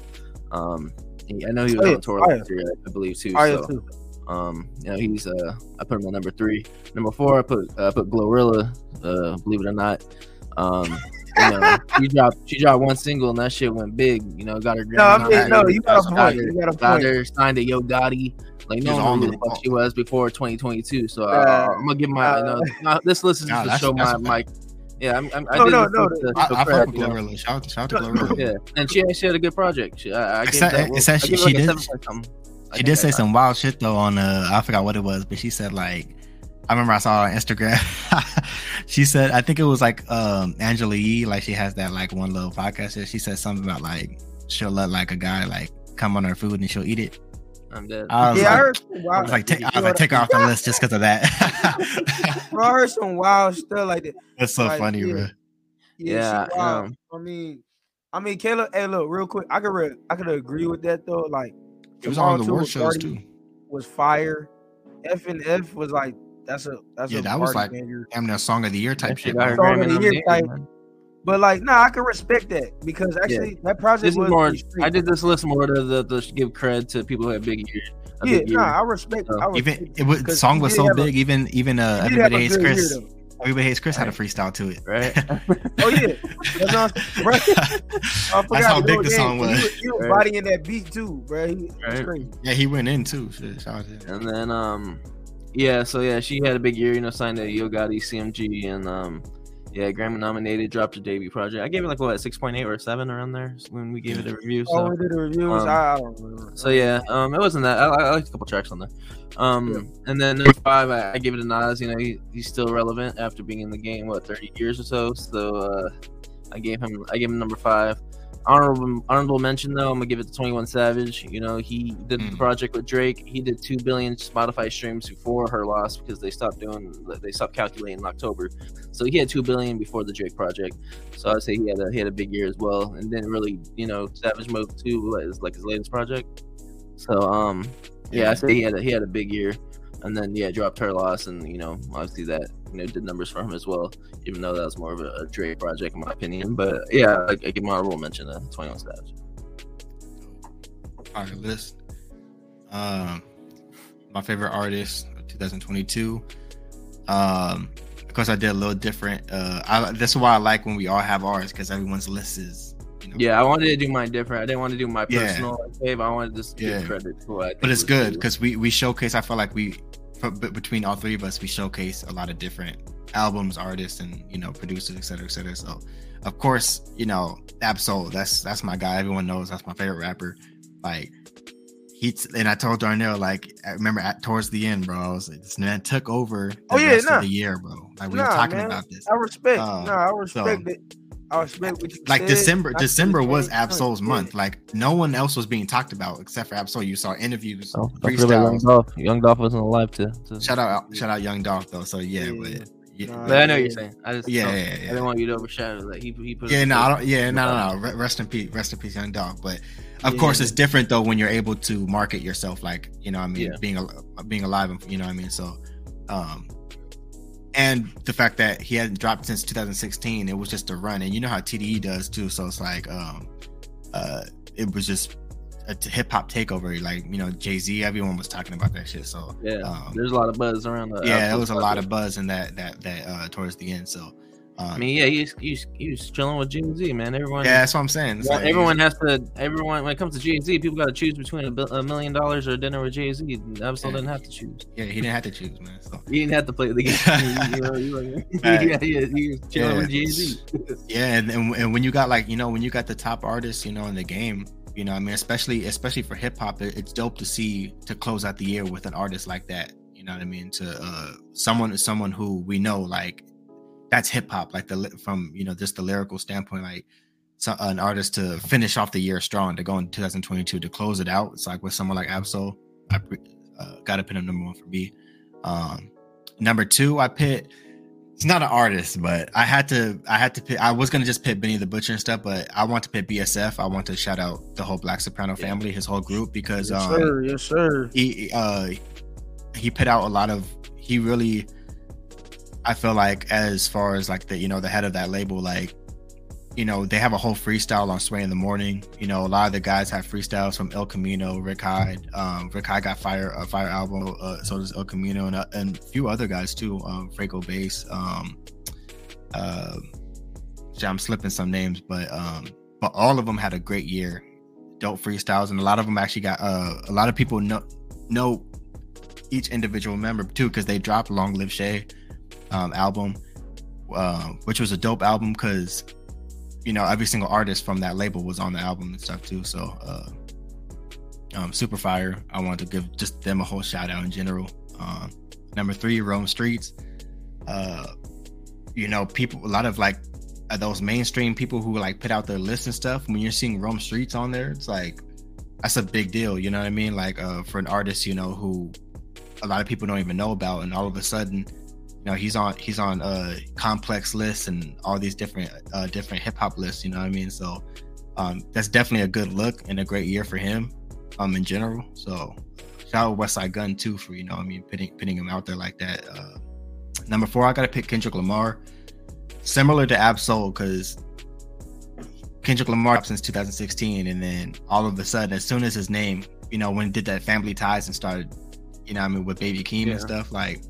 [SPEAKER 3] Um, I know he was oh, on tour last year, I believe too. so, too. um, you know, he's uh, I put him at number three. Number four, I put uh, I put Glorilla. Uh, believe it or not, um, you know, she dropped she dropped one single and that shit went big. You know, got her.
[SPEAKER 2] No, I mean, no, you got a point. You got a point. Got
[SPEAKER 3] her signed to Yo Gotti. Like no one knew who she was before 2022. So uh, I'm gonna give my uh, no, this list is nah, to show my my. Yeah, I'm, I'm,
[SPEAKER 2] no, I no, no.
[SPEAKER 1] I, I fuck with Glorilla. Shout out, shout out to Glorilla.
[SPEAKER 3] yeah, and she she had a good project. She, I, I
[SPEAKER 1] it said, that, it said she, she did. She did say some wild shit though on uh I forgot what it was, but she said like I remember I saw on Instagram. she said I think it was like um Angela Yee, like she has that like one little podcast. She said something about like she'll let like a guy like come on her food and she'll eat it.
[SPEAKER 3] I'm dead. I
[SPEAKER 1] was yeah, like, I, heard some wild, I was like, take, I was like, take off the list just because of that.
[SPEAKER 2] bro, I heard some wild stuff like that.
[SPEAKER 1] That's so like, funny,
[SPEAKER 2] yeah,
[SPEAKER 1] bro.
[SPEAKER 3] Yeah, yeah um,
[SPEAKER 2] I mean, I mean, Caleb. Hey, look, real quick, I could re- I could agree with that though. Like,
[SPEAKER 1] it was on the world shows too.
[SPEAKER 2] Was fire. F and F was like that's a that's
[SPEAKER 1] yeah.
[SPEAKER 2] A
[SPEAKER 1] that was like banger. damn near song of the year type shit.
[SPEAKER 2] Song of the year type. But like, nah, I can respect that because actually yeah. that project
[SPEAKER 3] this
[SPEAKER 2] was
[SPEAKER 3] more. I did this list more to, the, to give credit to people who had big years.
[SPEAKER 2] Yeah, big nah. I respect. So, I
[SPEAKER 1] respect even it was song was so big. A, even even uh, everybody hates Chris. Year, Everybody hates Chris right. had a freestyle to it,
[SPEAKER 3] right?
[SPEAKER 2] oh yeah, that's, not, right.
[SPEAKER 1] that's how big the song was.
[SPEAKER 2] He, was, he was right. bodying that beat too, bro. He, right.
[SPEAKER 1] Yeah, he went in too. Shit,
[SPEAKER 3] and then um, yeah, so yeah, she had a big year, you know, signed to Yo Gotti, CMG, and um, yeah, Grammy nominated, dropped her debut project. I gave it like what, six point eight or seven around there when we gave it a review. So,
[SPEAKER 2] oh, we did a review. Um, I don't.
[SPEAKER 3] So yeah, um, it wasn't that. I, I liked a couple tracks on there. Um, yeah. and then number five, I, I gave it a Nas. You know, he, he's still relevant after being in the game what thirty years or so. So uh, I gave him, I gave him number five honorable honorable mention though, I'm gonna give it to 21 Savage. You know, he did mm. the project with Drake. He did two billion Spotify streams before her loss because they stopped doing they stopped calculating in October. So he had two billion before the Drake project. So I'd say he had a he had a big year as well. And then really, you know, Savage Mode 2 is like his latest project. So um yeah, I say he had a, he had a big year. And then yeah, dropped her loss and you know, obviously that you know did numbers for him as well, even though that was more of a, a Drake project in my opinion. But yeah, I, I give my honorable mention to Twenty One Savage.
[SPEAKER 1] All right, list. Um, my favorite artist 2022. Um, because I did a little different. Uh, I, this is why I like when we all have ours because everyone's list is.
[SPEAKER 3] You know, yeah, I wanted to do mine different. I didn't want to do my personal yeah. I wanted to just yeah. give credit to.
[SPEAKER 1] But it's good because we we showcase. I feel like we between all three of us, we showcase a lot of different albums, artists, and you know producers, et cetera, et cetera. So, of course, you know Ab-Soul. That's that's my guy. Everyone knows that's my favorite rapper. Like he and I told Darnell like I remember at towards the end, bro. I was like, this man took over the oh, yeah, rest nah. of the year, bro. Like we nah, were talking man. about this.
[SPEAKER 2] I respect. Uh, no, I respect so, it. I respect what you
[SPEAKER 1] like
[SPEAKER 2] said.
[SPEAKER 1] December. I December was Ab-Soul's month. Like no one else was being talked about except for Ab-Soul. You saw interviews, oh,
[SPEAKER 3] Young Dolph. Young Dolph wasn't alive to, to,
[SPEAKER 1] shout out, shout out Young Dolph though. So yeah, yeah. but.
[SPEAKER 3] Yeah. But I know what you're saying. I just
[SPEAKER 1] yeah, yeah, yeah,
[SPEAKER 3] I didn't want you to overshadow that. He, he put
[SPEAKER 1] yeah, no, I don't, yeah, no, no, no. Rest in peace, rest in peace, Young Dolph. But of yeah. course, it's different though when you're able to market yourself, like you know, I mean, yeah. being being alive, you know, what I mean. So, um, and the fact that he hadn't dropped since 2016 it was just a run. And you know how tde does too. So it's like um uh it was just a hip-hop takeover. Like you know jay-z everyone was talking about that shit. So
[SPEAKER 3] yeah. um, there's a lot of buzz around the
[SPEAKER 1] yeah there was a lot of buzz in that that that uh towards the end. So
[SPEAKER 3] I mean, yeah, he's he's he's chilling with Jay Z, man. Everyone,
[SPEAKER 1] yeah, that's what I'm saying.
[SPEAKER 3] Well,
[SPEAKER 1] like-
[SPEAKER 3] everyone has to. Everyone, when it comes to Jay Z, people got to choose between a, a million dollars or a dinner with Jay Z. Absolutely
[SPEAKER 1] Yeah.
[SPEAKER 3] didn't have to choose.
[SPEAKER 1] yeah, he didn't have to choose, man. So
[SPEAKER 3] He didn't have to play the game. you know, you know,
[SPEAKER 1] Right.
[SPEAKER 3] yeah, yeah, he was chilling
[SPEAKER 1] Yeah.
[SPEAKER 3] with Jay Z.
[SPEAKER 1] yeah, and, and and when you got like you know when you got the top artists, you know, in the game, you know, I mean, especially especially for hip hop, it, it's dope to see to close out the year with an artist like that. You know what I mean? To uh someone someone who we know like that's hip hop, like the from you know just the lyrical standpoint, like so, an artist to finish off the year strong to go in 2022 to close it out. It's like with someone like Ab-Soul, I uh, got to put him number one for me. Um, number two, I pit. It's not an artist, but I had to. I had to pick. I was gonna just pick Benny the Butcher and stuff, but I want to pick BSF. I want to shout out the whole Black Soprano family, his whole group, because
[SPEAKER 2] Yes,
[SPEAKER 1] um,
[SPEAKER 2] sir. Yes, sir.
[SPEAKER 1] he uh he put out a lot of he really i feel like as far as like the you know the head of that label like you know they have a whole freestyle on sway in the morning. You know a lot of the guys have freestyles from el camino rick hyde. Um rick hyde got fire a fire album uh, so does el camino and, uh, and a few other guys too um fuego base um uh i'm slipping some names but um but all of them had a great year. Dope freestyles and a lot of them actually got uh a lot of people know know each individual member too because they dropped long live shay um album uh, which was a dope album because you know every single artist from that label was on the album and stuff too so uh um super fire i want to give just them a whole shout out in general. Um number three rome streets. Uh you know people a lot of like uh, those mainstream people who like put out their lists and stuff when you're seeing rome streets on there it's like that's a big deal you know what i mean? Like uh for an artist you know who a lot of people don't even know about and all of a sudden you know he's on he's on uh complex lists and all these different uh different hip-hop lists you know what i mean? So um that's definitely a good look and a great year for him um in general. So shout out westside gunn too for you know what i mean putting putting him out there like that uh. Number four i gotta pick kendrick lamar. Similar to ab-soul because kendrick lamar since 2016 and then all of a sudden as soon as his name you know when he did that family ties and started you know what i mean with baby keem
[SPEAKER 3] Yeah.
[SPEAKER 1] and stuff like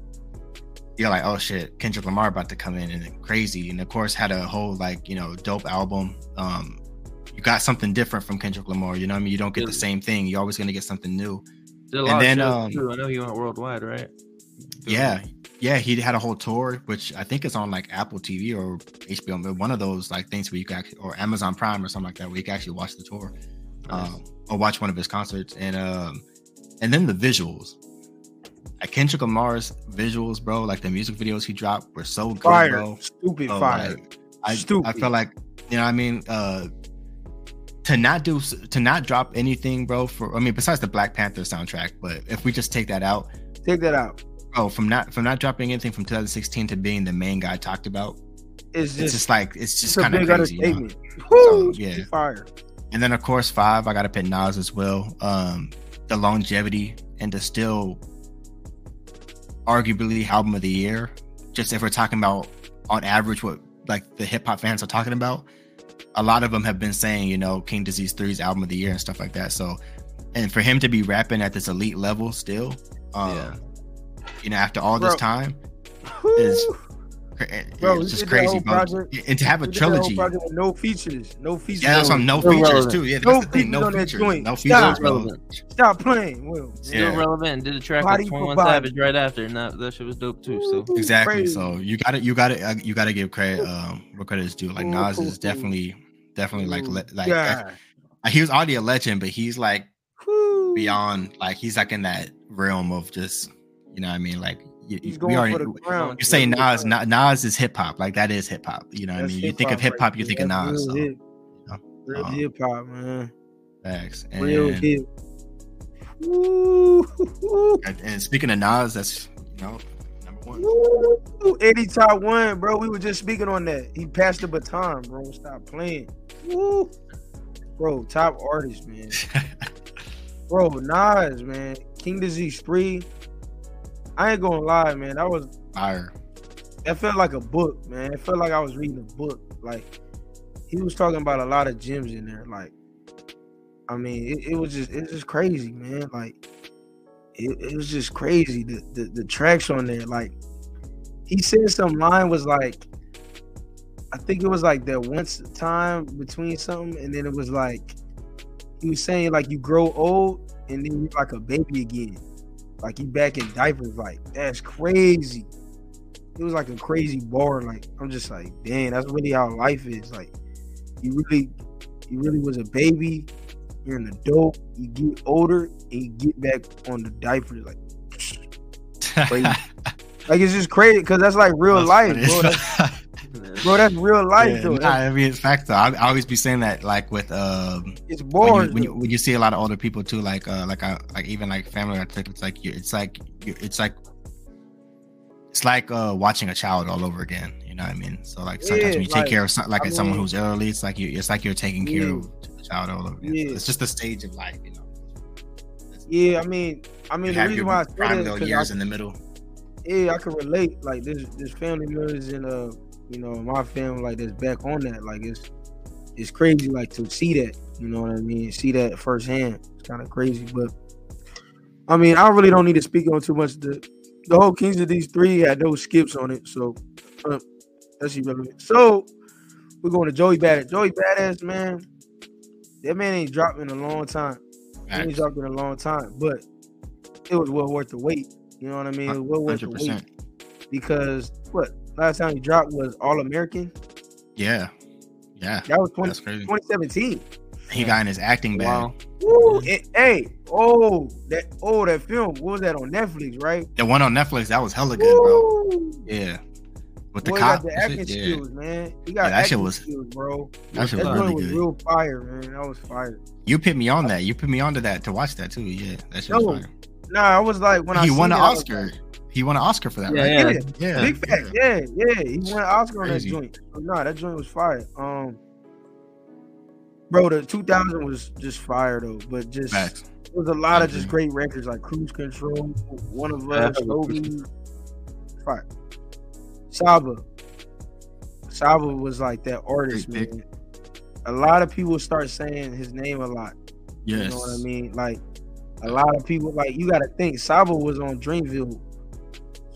[SPEAKER 1] you're like, oh shit, Kendrick Lamar about to come in and crazy. And of course had a whole like, you know, dope album. Um, you got something different from Kendrick Lamar, you know what I mean? You don't get the same thing. You're always gonna get something new. And then, um,
[SPEAKER 3] too. I know he went worldwide, right?
[SPEAKER 1] Yeah. Yeah, he had a whole tour, which I think is on like Apple TV or HBO, one of those like things where you can actually, or Amazon Prime or something like that, where you can actually watch the tour, um, or watch one of his concerts, and um, and then the visuals. Like Kendrick Lamar's visuals, bro, like the music videos he dropped were so good,
[SPEAKER 2] Fire.
[SPEAKER 1] bro.
[SPEAKER 2] Stupid
[SPEAKER 1] Oh,
[SPEAKER 2] fire.
[SPEAKER 1] like, I I
[SPEAKER 2] Stupid.
[SPEAKER 1] feel like you know what I mean uh to not do to not drop anything bro for I mean besides the Black Panther soundtrack but if we just take that out
[SPEAKER 2] Take that out.
[SPEAKER 1] bro from not from not dropping anything from 2016 to being the main guy talked about
[SPEAKER 2] It's
[SPEAKER 1] it's
[SPEAKER 2] just,
[SPEAKER 1] just like it's just kind of crazy you know?
[SPEAKER 2] Woo,
[SPEAKER 1] yeah.
[SPEAKER 2] fire.
[SPEAKER 1] and then of course five I gotta put Nas as well um the longevity and the still arguably album of the year just if we're talking about on average what like the hip hop fans are talking about a lot of them have been saying you know king disease 3's album of the year and stuff like that. So and for him to be rapping at this elite level still um
[SPEAKER 3] Yeah.
[SPEAKER 1] you know after all this time Is-
[SPEAKER 2] Bro,
[SPEAKER 1] it's just crazy bro
[SPEAKER 2] project-
[SPEAKER 1] and to have a
[SPEAKER 2] He did that whole
[SPEAKER 1] trilogy
[SPEAKER 2] project no features. No features.
[SPEAKER 1] yeah that's
[SPEAKER 2] bro.
[SPEAKER 1] on no features
[SPEAKER 3] relevant.
[SPEAKER 1] too yeah
[SPEAKER 2] No
[SPEAKER 1] the thing
[SPEAKER 2] features
[SPEAKER 1] no
[SPEAKER 2] on
[SPEAKER 1] features no
[SPEAKER 2] Stop.
[SPEAKER 1] features bro
[SPEAKER 3] relevant.
[SPEAKER 2] Stop playing, Will.
[SPEAKER 3] Still
[SPEAKER 1] Yeah.
[SPEAKER 3] relevant. Did a track
[SPEAKER 2] Body
[SPEAKER 3] with 21. Savage right after, and that, that shit was dope too. So
[SPEAKER 2] Woo,
[SPEAKER 1] Exactly.
[SPEAKER 2] crazy.
[SPEAKER 1] So you got to you got to you got to give credit um where credit is due. Like Nas is definitely definitely like
[SPEAKER 2] Ooh,
[SPEAKER 1] le- like
[SPEAKER 2] God.
[SPEAKER 1] he was already a legend, but he's like
[SPEAKER 2] Woo.
[SPEAKER 1] beyond like he's like in that realm of just you know what I mean like you,
[SPEAKER 2] He's
[SPEAKER 1] you-
[SPEAKER 2] going
[SPEAKER 1] we already
[SPEAKER 2] for the crown.
[SPEAKER 1] you say
[SPEAKER 2] He's going
[SPEAKER 1] Nas
[SPEAKER 2] for the crown.
[SPEAKER 1] Na- Nas is hip hop like that is hip hop you know what I mean you think of hip
[SPEAKER 2] right
[SPEAKER 1] hop you think of Nas
[SPEAKER 2] Real
[SPEAKER 1] so
[SPEAKER 2] hip. Real
[SPEAKER 1] um,
[SPEAKER 2] hip hop, man.
[SPEAKER 1] facts
[SPEAKER 2] Real
[SPEAKER 1] and,
[SPEAKER 2] hip.
[SPEAKER 1] And and speaking of Nas that's you know number one
[SPEAKER 2] Woo. Eddie top one, bro. We were just speaking on that. He passed the baton, bro. Stop playing. Woo. Bro, top artist, man. Bro, Nas, man. King Disease Spree. I ain't gonna lie, man. That was
[SPEAKER 1] fire
[SPEAKER 2] that felt like a book, man. It felt like I was reading a book. Like he was talking about a lot of gems in there. Like, I mean, it, it was just it's just crazy, man. Like, it, it was just crazy. The, the the tracks on there, like, he said some line was like, I think it was like that once time between something, and then it was like he was saying like you grow old and then you're like a baby again, like he back in diapers. Like that's crazy. It was like a crazy bar. Like I'm just like, dang, that's really how life is. Like you really, you really was a baby. You're an adult. You get older and you get back on the diapers. Like crazy. like it's just crazy because that's like real life, bro. That's, bro, that's real life,
[SPEAKER 1] Yeah,
[SPEAKER 2] though.
[SPEAKER 1] nah, I mean, it's fact though. I, I always be saying that, like with um,
[SPEAKER 2] it's
[SPEAKER 1] when
[SPEAKER 2] boring.
[SPEAKER 1] you, when you when you see a lot of older people too, like uh, like I like even like family, I think it's like you, it's like you, it's like it's like uh watching a child all over again. You know what I mean? So like sometimes
[SPEAKER 2] Yeah,
[SPEAKER 1] when you take
[SPEAKER 2] like,
[SPEAKER 1] care of some, like
[SPEAKER 2] I
[SPEAKER 1] someone who's early, it's like you, it's like you're taking care of the child all over again.
[SPEAKER 2] Yeah.
[SPEAKER 1] It's just the stage of life, you know.
[SPEAKER 2] yeah, I mean, I mean, the reason why I
[SPEAKER 1] prime
[SPEAKER 2] that
[SPEAKER 1] little
[SPEAKER 2] is 'cause
[SPEAKER 1] years
[SPEAKER 2] I,
[SPEAKER 1] in the middle.
[SPEAKER 2] yeah, I can relate. Like this, there's family members in uh, you know, my family like that's back on that. Like it's it's crazy, like to see that. You know what I mean? See that firsthand. It's kind of crazy, but I mean, I really don't need to speak on too much. The the whole King's Disease three had no skips on it, so uh, that's irrelevant. So we're going to Joey Badass. Joey Badass, man, that man ain't dropped in a long time. He ain't dropped in a long time, but it was well worth the wait. You know what I mean? Well worth the wait because what last time he dropped was All American.
[SPEAKER 1] Yeah, yeah.
[SPEAKER 2] That was 20, 2017.
[SPEAKER 1] He got in his acting bag.
[SPEAKER 3] Wow.
[SPEAKER 2] Woo, it- eh, hey, oh that oh that film. What was that on Netflix? Right?
[SPEAKER 1] The one on Netflix that was hella good, bro. Yeah, with the
[SPEAKER 2] Boy
[SPEAKER 1] cop.
[SPEAKER 2] got the
[SPEAKER 1] and
[SPEAKER 2] acting
[SPEAKER 1] shit, yeah.
[SPEAKER 2] skills, man. He got
[SPEAKER 1] Yeah, that shit
[SPEAKER 2] acting
[SPEAKER 1] was-
[SPEAKER 2] skills, bro.
[SPEAKER 1] That shit
[SPEAKER 2] That
[SPEAKER 1] was
[SPEAKER 2] joint
[SPEAKER 1] really
[SPEAKER 2] was
[SPEAKER 1] good.
[SPEAKER 2] real fire, man. That was fire.
[SPEAKER 1] You put me on that. You put me onto that to watch that too. Yeah, that shit
[SPEAKER 2] No,
[SPEAKER 1] was fire.
[SPEAKER 2] Nah, I was like when I
[SPEAKER 1] he won
[SPEAKER 2] seen
[SPEAKER 1] an
[SPEAKER 2] it, I was
[SPEAKER 1] Oscar.
[SPEAKER 2] like,
[SPEAKER 1] He won an Oscar for that,
[SPEAKER 3] Yeah,
[SPEAKER 1] right?
[SPEAKER 3] yeah.
[SPEAKER 2] yeah,
[SPEAKER 1] Yeah,
[SPEAKER 2] big fact. Yeah, yeah. He won an Oscar on that
[SPEAKER 1] Crazy.
[SPEAKER 2] joint. But nah, that joint was fire. Um, bro, the 2000 was just fire though. But just
[SPEAKER 1] Facts.
[SPEAKER 2] there was a lot
[SPEAKER 1] I
[SPEAKER 2] of just great records like Cruise Control, One of
[SPEAKER 3] Yeah,
[SPEAKER 2] Us,
[SPEAKER 3] I fuck with
[SPEAKER 2] Toby, fire. Saba, Saba was like that artist,
[SPEAKER 1] Great
[SPEAKER 2] man. A lot of people start saying his name a lot.
[SPEAKER 1] Yes.
[SPEAKER 2] You know what I mean? Like a lot of people, like you got to think. Saba was on Dreamville,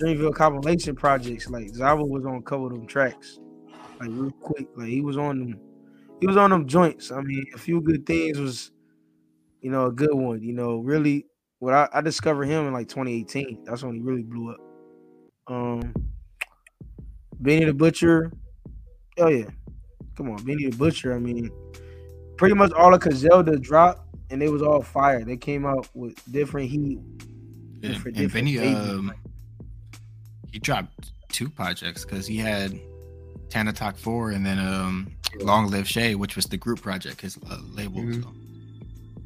[SPEAKER 2] Dreamville compilation projects. Like Saba was on a couple of them tracks, like real quick. Like he was on them, he was on them joints. I mean, a few good things was, you know, a good one. You know, really, what I, I discovered him in like 2018. That's when he really blew up. Um, Benny the Butcher, oh yeah, come on, Benny the Butcher. I mean, pretty much all of Griselda dropped, and it was all fire. They came out with different heat.
[SPEAKER 1] Yeah,
[SPEAKER 2] for
[SPEAKER 1] and
[SPEAKER 2] different
[SPEAKER 1] Benny, um, he dropped two projects because he had Tana Talk Four and then um, Long Live Shay, which was the group project, his uh, label.
[SPEAKER 3] Mhm.
[SPEAKER 1] So.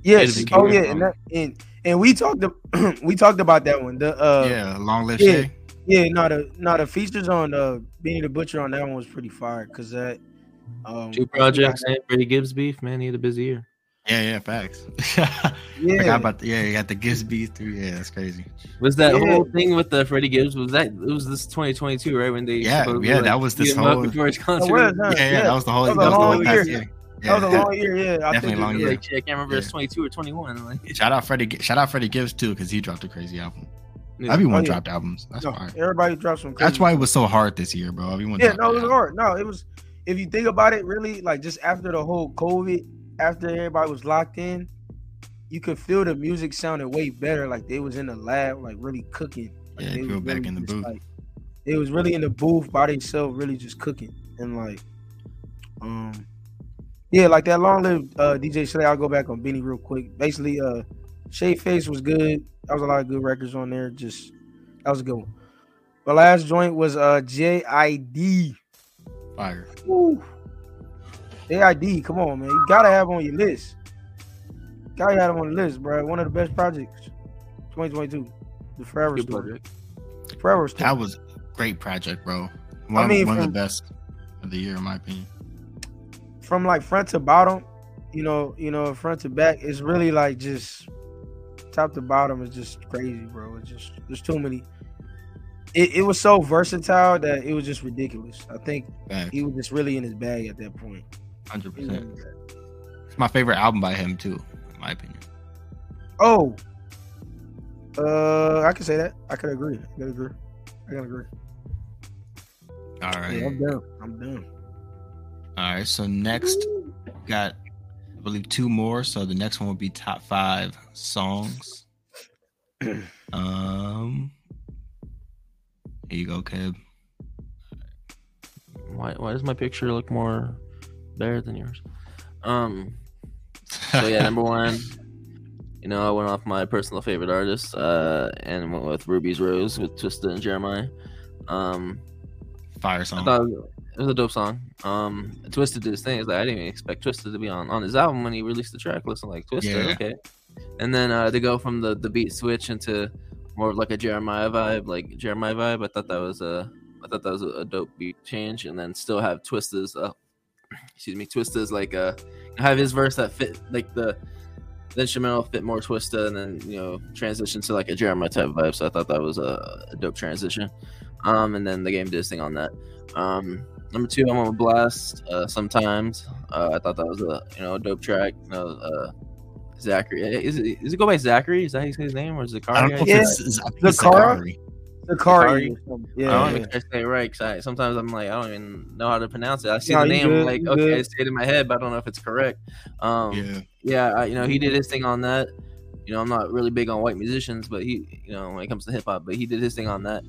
[SPEAKER 2] Yes. Oh yeah, and, that, and and we talked we talked about that one. The uh yeah,
[SPEAKER 1] yeah, Long Live
[SPEAKER 2] yeah.
[SPEAKER 1] Shay.
[SPEAKER 2] yeah not a no the features on uh Benny the Butcher on that one was pretty fire because that um
[SPEAKER 3] Two projects and Freddie Gibbs beef, man. He had a busy year.
[SPEAKER 1] Yeah, yeah, facts. Forgot
[SPEAKER 2] yeah
[SPEAKER 1] about the, yeah, you got the Gibbs beat through. Yeah, that's crazy.
[SPEAKER 3] Was that
[SPEAKER 2] Yeah.
[SPEAKER 3] whole thing with the Freddie Gibbs? Was that it was this 2022, right? When they
[SPEAKER 1] Yeah, yeah,
[SPEAKER 3] like,
[SPEAKER 1] that was this
[SPEAKER 3] beat him up
[SPEAKER 1] whole-
[SPEAKER 3] before his
[SPEAKER 2] That
[SPEAKER 3] concert.
[SPEAKER 2] was, huh?
[SPEAKER 1] Yeah, yeah, that was the whole.
[SPEAKER 2] That
[SPEAKER 1] That
[SPEAKER 2] was
[SPEAKER 1] was,
[SPEAKER 2] a
[SPEAKER 1] the whole
[SPEAKER 2] long
[SPEAKER 1] past
[SPEAKER 2] year.
[SPEAKER 1] year.
[SPEAKER 2] that was a
[SPEAKER 1] Yeah.
[SPEAKER 2] long year yeah I
[SPEAKER 1] Definitely
[SPEAKER 2] think
[SPEAKER 1] long year.
[SPEAKER 3] Like, I can't remember if it's 22 or 21. Like,
[SPEAKER 1] Shout out Freddie. Gi- Shout out Freddie Gibbs too, because he dropped a crazy album.
[SPEAKER 3] yeah.
[SPEAKER 1] Everyone
[SPEAKER 2] Oh, yeah.
[SPEAKER 1] dropped albums. That's
[SPEAKER 2] no,
[SPEAKER 1] fine.
[SPEAKER 2] everybody dropped some crazy
[SPEAKER 1] That's why it was so hard this year, bro. Everyone.
[SPEAKER 2] Yeah, no, it was
[SPEAKER 1] album.
[SPEAKER 2] hard. No, it was. If you think about it, really, like just after the whole COVID, after everybody was locked in, you could feel the music sounded way better. Like they was in the lab, like really cooking. Like,
[SPEAKER 1] Yeah,
[SPEAKER 2] they was
[SPEAKER 1] back
[SPEAKER 2] really
[SPEAKER 1] in the booth.
[SPEAKER 2] Like, they was really in the booth by themselves, really just cooking and like, um, yeah, like that long lived uh, DJ Shay. I'll go back on Benny real quick. Basically, uh, Shade Face was good. That was a lot of good records on there. Just that was a good one. The last joint was uh JID.
[SPEAKER 1] Fire.
[SPEAKER 2] Woo. JID, come on, man. You gotta have on your list. Gotta have him on the list, bro. One of the best projects. 2022. The Forever
[SPEAKER 3] Good
[SPEAKER 2] Story.
[SPEAKER 3] project.
[SPEAKER 2] Forever Story.
[SPEAKER 1] That was a great project, bro. One,
[SPEAKER 2] mean,
[SPEAKER 1] one of the best of the year, in my opinion.
[SPEAKER 2] From like front to bottom, you know, you know, front to back, it's really like just top to bottom is just crazy, bro. It's just there's too many. It, it was so versatile that it was just ridiculous. I think
[SPEAKER 1] Facts.
[SPEAKER 2] he was just really in his bag at that point.
[SPEAKER 1] Hundred
[SPEAKER 2] He was in
[SPEAKER 1] percent. It's my favorite album by him too, in my opinion.
[SPEAKER 2] Oh, uh, I can say that. I can agree. I can agree. I can agree.
[SPEAKER 1] All right.
[SPEAKER 2] Yeah, I'm done. I'm done.
[SPEAKER 1] All right. So next, got I believe two more. So the next one will be top five songs. um. Here you go, Keb.
[SPEAKER 3] Why why does my picture look more better than yours? Um. So yeah, number one. You know, I went off my personal favorite artist, uh, and went with Ruby's Rose with Twista and Jeremiah. Um,
[SPEAKER 1] Fire
[SPEAKER 3] I
[SPEAKER 1] song.
[SPEAKER 3] thought it was a dope song. Um, Twista did his thing. It's like I didn't even expect Twista to be on on his album when he released the track. Listen, like Twista,
[SPEAKER 1] Yeah.
[SPEAKER 3] okay. And then uh, to go from the the beat switch into more of like a Jeremiah vibe, like Jeremiah vibe. I thought that was a I thought that was a, a dope beat change, and then still have Twista's uh, excuse me, Twista's like uh have his verse that fit like the the instrumental fit more Twista, and then you know transition to like a Jeremiah type vibe. So I thought that was a, a dope transition. Um, and then the game did his thing on that. Um, number two, I'm on Blxst. Uh, sometimes uh, I thought that was a you know a dope track. You know, uh, Zachary is it, is it go by Zachary? Is that how you say his name or is it
[SPEAKER 1] I don't know if
[SPEAKER 3] Zachary?
[SPEAKER 2] Yeah.
[SPEAKER 1] it's, it's,
[SPEAKER 2] The
[SPEAKER 1] it's
[SPEAKER 2] car?
[SPEAKER 1] Zachary.
[SPEAKER 2] The car.
[SPEAKER 3] Sorry? I
[SPEAKER 2] Yeah.
[SPEAKER 3] don't even try say it right because I, sometimes I'm like I don't even know how to pronounce it. I see
[SPEAKER 2] No,
[SPEAKER 3] the name,
[SPEAKER 2] good,
[SPEAKER 3] like okay,
[SPEAKER 2] good.
[SPEAKER 3] I say it in my head, but I don't know if it's correct. Um,
[SPEAKER 1] Yeah.
[SPEAKER 3] yeah, I, you know, he did his thing on that. You know, I'm not really big on white musicians, but he, you know, when it comes to hip hop, but he did his thing on that.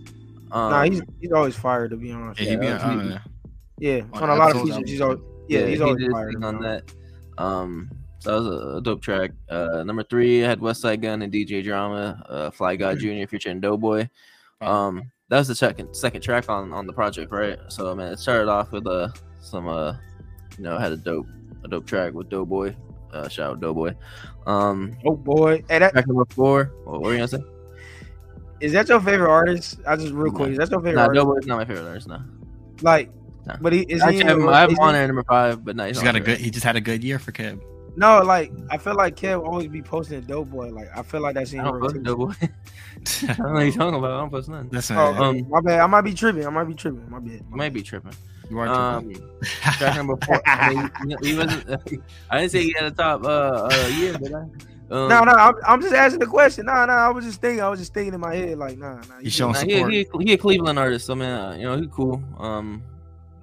[SPEAKER 3] Um,
[SPEAKER 2] Nah, he's he's always fired to be honest.
[SPEAKER 1] Yeah, he be on, uh,
[SPEAKER 2] Yeah,
[SPEAKER 1] On
[SPEAKER 2] on a lot of features, he's always yeah, he's
[SPEAKER 3] he
[SPEAKER 2] always
[SPEAKER 3] did his
[SPEAKER 2] fired
[SPEAKER 3] thing on that. Um, so that was a, a dope track. Uh, number three I had Westside Gunn and DJ Drama, uh, Fly God Jr. featuring Doughboy. Um, that was the second second track on on the project, right? So I mean, it started off with uh some uh, you know, had a dope a dope track with Doughboy. Uh, shout out Doughboy. Um,
[SPEAKER 2] Oh boy, hey, that
[SPEAKER 3] track number four. What were you gonna say?
[SPEAKER 2] is that your favorite artist? I just real quick, is that your favorite
[SPEAKER 3] Nah,
[SPEAKER 2] artist?
[SPEAKER 3] Doughboy's not my favorite artist. No,
[SPEAKER 2] Like,
[SPEAKER 3] Nah.
[SPEAKER 2] but he is
[SPEAKER 3] Actually,
[SPEAKER 2] he?
[SPEAKER 3] I have,
[SPEAKER 2] in-
[SPEAKER 3] I have
[SPEAKER 2] is
[SPEAKER 3] him on
[SPEAKER 2] he-
[SPEAKER 3] number five, but no, he's
[SPEAKER 1] He's
[SPEAKER 3] not
[SPEAKER 1] got a
[SPEAKER 3] my
[SPEAKER 1] good. He just had a good year for Keb.
[SPEAKER 2] No, like I feel like Kev always be posting a Doughboy. Like I feel like that's in
[SPEAKER 3] favorite. I don't
[SPEAKER 2] your
[SPEAKER 3] post
[SPEAKER 2] rotation.
[SPEAKER 3] Doughboy. I don't know what you're talking about. I don't post nothing.
[SPEAKER 1] Listen,
[SPEAKER 2] Oh,
[SPEAKER 3] Um,
[SPEAKER 2] my bad. I might be tripping. I might be tripping. My bad.
[SPEAKER 3] You
[SPEAKER 2] My
[SPEAKER 3] might be tripping.
[SPEAKER 1] you are
[SPEAKER 3] Um,
[SPEAKER 1] tripping.
[SPEAKER 3] track number four. I mean, he, he wasn't. I didn't say he had a top uh, uh year, did I? Um,
[SPEAKER 2] No, no, I'm, I'm just asking the question. No, no, I was just thinking. I was just thinking in my head, like, nah, nah.
[SPEAKER 1] He's showing
[SPEAKER 3] Nah,
[SPEAKER 1] support.
[SPEAKER 3] he, he, he a Cleveland artist, so man, uh, you know he cool. Um,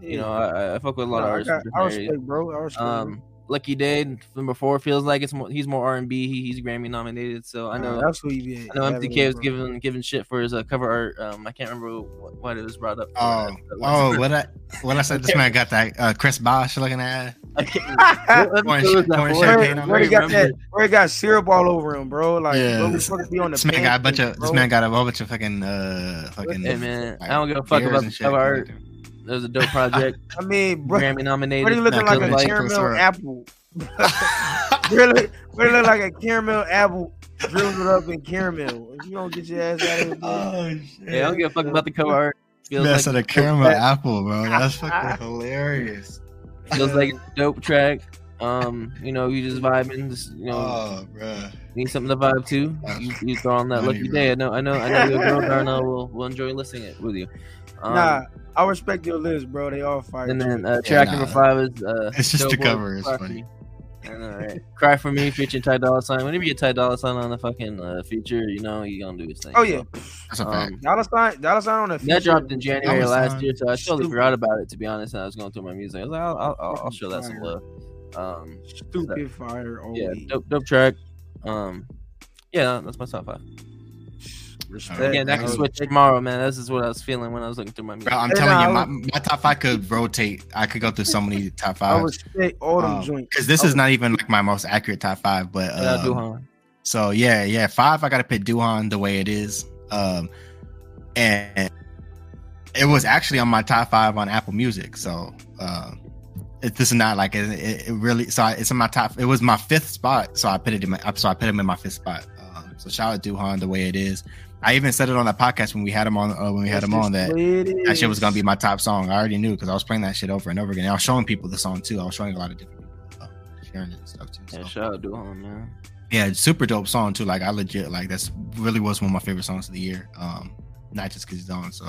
[SPEAKER 3] you know I, I fuck with a lot
[SPEAKER 2] Nah,
[SPEAKER 3] of
[SPEAKER 2] I,
[SPEAKER 3] artists.
[SPEAKER 2] got, I
[SPEAKER 3] different areas.
[SPEAKER 2] respect, bro. I respect. bro.
[SPEAKER 3] Lucky Daye number four feels like it's more. He's more R and B. He, he's Grammy nominated, so I
[SPEAKER 2] Nah,
[SPEAKER 3] know.
[SPEAKER 2] that's who he be.
[SPEAKER 3] I know
[SPEAKER 2] having
[SPEAKER 3] MTK was
[SPEAKER 2] bro.
[SPEAKER 3] giving giving shit for his uh, cover art. Um, I can't remember what, what it was brought up.
[SPEAKER 1] Oh, oh, what I what I said. This man got that uh, Chris Bosh looking at.
[SPEAKER 3] I
[SPEAKER 1] Orange-
[SPEAKER 3] episode was that
[SPEAKER 1] orange
[SPEAKER 2] Where,
[SPEAKER 1] paint on
[SPEAKER 2] where he got that? Where he got syrup all over him, bro? Like,
[SPEAKER 1] Yeah.
[SPEAKER 2] bro, we supposed be on the.
[SPEAKER 1] This man got a bunch
[SPEAKER 2] pancakes,
[SPEAKER 1] of. This man got a whole bunch of fucking uh fucking.
[SPEAKER 3] Hey man,
[SPEAKER 1] like,
[SPEAKER 3] I don't give a fuck about
[SPEAKER 1] and
[SPEAKER 3] the cover art. It was a dope project.
[SPEAKER 2] I mean, bro,
[SPEAKER 3] Grammy nominated.
[SPEAKER 2] Brady looking
[SPEAKER 1] Nah,
[SPEAKER 2] like a
[SPEAKER 1] Chris Bosh,
[SPEAKER 2] caramel apple. really, Brady look like a caramel apple drizzled up in caramel. If you don't get your ass out of here.
[SPEAKER 1] Oh shit.
[SPEAKER 3] Yeah, I don't give a fuck about the cover art. Feels
[SPEAKER 1] Man
[SPEAKER 3] like
[SPEAKER 1] a caramel apple, bro. That's fucking hilarious.
[SPEAKER 3] feels like a dope track. Um, you know, you just vibing, just you know,
[SPEAKER 1] Oh, bro.
[SPEAKER 3] need something to vibe to. You, you throw on that
[SPEAKER 1] Funny,
[SPEAKER 3] lucky
[SPEAKER 1] bro.
[SPEAKER 3] day. I know, I know, I know. Your girl Darnell will will enjoy listening it with you. Um,
[SPEAKER 2] nah, I respect your list, bro. They all fire.
[SPEAKER 3] And then
[SPEAKER 2] too.
[SPEAKER 3] uh, track
[SPEAKER 1] nah.
[SPEAKER 3] number five is uh,
[SPEAKER 1] It's just the
[SPEAKER 3] Doughboy,
[SPEAKER 1] cover, it's
[SPEAKER 3] Cry
[SPEAKER 1] funny.
[SPEAKER 3] Me. I? Cry for me, featuring Ty Dolla Sign. Whenever you get Ty Dolla Sign on the fucking uh, feature, you know you gonna do his thing.
[SPEAKER 2] oh yeah,
[SPEAKER 1] That's a fact.
[SPEAKER 3] Um,
[SPEAKER 2] dollar sign, dollar sign on the
[SPEAKER 3] that dropped in January
[SPEAKER 1] Dollar
[SPEAKER 3] last
[SPEAKER 1] Sign.
[SPEAKER 3] year, so I totally
[SPEAKER 2] Stupid.
[SPEAKER 3] forgot about it. To be honest, and I was going through my music. I was like, I'll, I'll, I'll, I'll show that some love. Um,
[SPEAKER 2] Stupid fire.
[SPEAKER 3] yeah, dope, dope track. Um, yeah, that's my top five.
[SPEAKER 2] Respect,
[SPEAKER 3] Again, that can switch tomorrow, man. This is what I was feeling when I was looking through my music.
[SPEAKER 1] Bro, I'm
[SPEAKER 2] Hey,
[SPEAKER 1] telling you, my, my top five could rotate. I could go through so many top
[SPEAKER 2] I
[SPEAKER 1] fives.
[SPEAKER 2] respect all them joints.
[SPEAKER 1] Because this
[SPEAKER 2] I
[SPEAKER 1] is not even like my most accurate top five, but
[SPEAKER 3] Shout out
[SPEAKER 1] um,
[SPEAKER 3] Duhan.
[SPEAKER 1] So yeah, yeah, five. I gotta pick Duhan the way it is. Um, and it was actually on my top five on Apple Music. So um, it, this is not like it, it, it really. So I, it's in my top. It was my fifth spot. So I put it in my. So I put him in my fifth spot. Um, so shout out Duhan the way it is. I even said it on that podcast when we had him on. Uh, when we had him on that. That shit was gonna be my top song. I already knew because I was playing that shit over and over again. And I was showing people the song too. I was showing a lot of different people uh, sharing it and stuff too. So
[SPEAKER 3] Yeah, shout out Duhan, man.
[SPEAKER 1] yeah, super dope song too. Like I legit like that's really was one of my favorite songs of the year. Um, not just because he's on. So,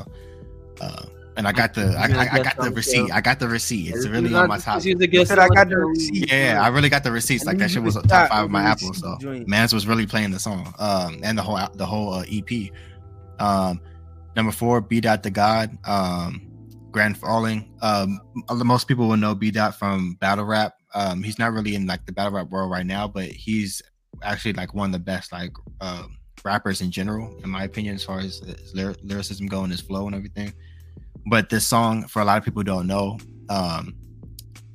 [SPEAKER 1] uh, and I got the I, I, I got the receipt. I got the receipt. It's really on my top.
[SPEAKER 3] He's a guest
[SPEAKER 2] Said I got the receipt.
[SPEAKER 1] Yeah, I really got the receipts. Like that shit was
[SPEAKER 2] was
[SPEAKER 1] top five of my
[SPEAKER 2] over
[SPEAKER 1] Apple. So. Mans was really playing the song. Um, and the whole the whole uh, EP. Um, number four, B Dot the God. Um, Grand Falling. Um, most people will know B Dot from battle rap. Um, he's not really in like the battle rap world right now, but he's actually like one of the best like um, rappers in general, in my opinion, as far as his lyricism going, his flow and everything. But this song, for a lot of people don't know, um,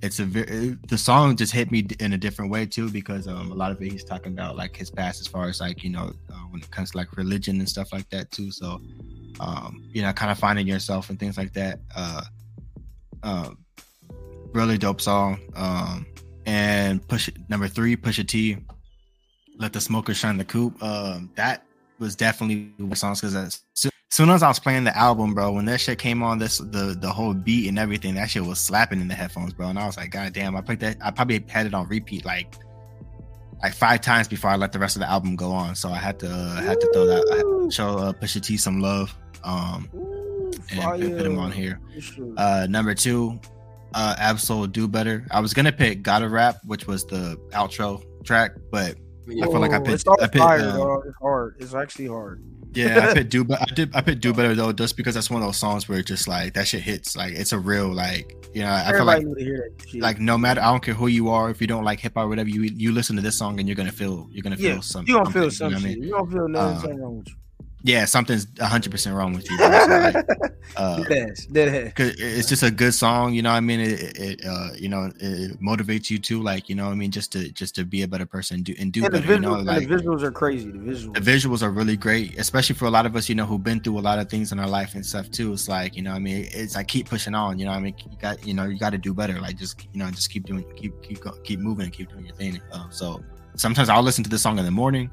[SPEAKER 1] it's a very the song just hit me in a different way too because um, a lot of it he's talking about like his past as far as like you know uh, when it comes to like religion and stuff like that too. So um, you know, kind of finding yourself and things like that. Uh, uh, really dope song. Um, and push number three, Pusha T, let the smoker shine the coop. Um, that was definitely one songs because soon as I was playing the album, bro, when that shit came on, this the the whole beat and everything, that shit was slapping in the headphones, bro. And I was like, God damn, I put that. I probably had it on repeat like like five times before I let the rest of the album go on. So I had to uh, had to throw that I had to show uh, Pusha T some love. Um, and put, put him on here. Uh, number two, uh, Ab-Soul do better. I was gonna pick Gotta Rap, which was the outro track, but I feel like I picked. I picked
[SPEAKER 2] fire, uh, it's hard. It's actually hard.
[SPEAKER 1] Yeah, I picked do, but I did. I picked do better though, just because that's one of those songs where it just like that shit hits. Like it's a real like you know. I Everybody feel like like no matter I don't care who you are, if you don't like hip hop or whatever, you you listen to this song and you're gonna feel you're gonna feel yeah, something.
[SPEAKER 2] You don't feel something. You, know I mean? you don't feel nothing um, wrong with you
[SPEAKER 1] yeah, something's 100% wrong with you. Like, uh, Cause it's just a good song, you know what I mean? It, it uh, you know, it motivates you to like, you know what I mean? Just to, just to be a better person and do, and do better,
[SPEAKER 2] visuals,
[SPEAKER 1] you know, like
[SPEAKER 2] the visuals are crazy. The visuals.
[SPEAKER 1] The visuals are really great, especially for a lot of us, you know, who've been through a lot of things in our life and stuff too. It's like, you know I mean? It's like, keep pushing on, you know I mean? You got, you know, you got to do better. Like just, you know, just keep doing, keep, keep, keep moving and keep doing your thing. Uh, so sometimes I'll listen to this song in the morning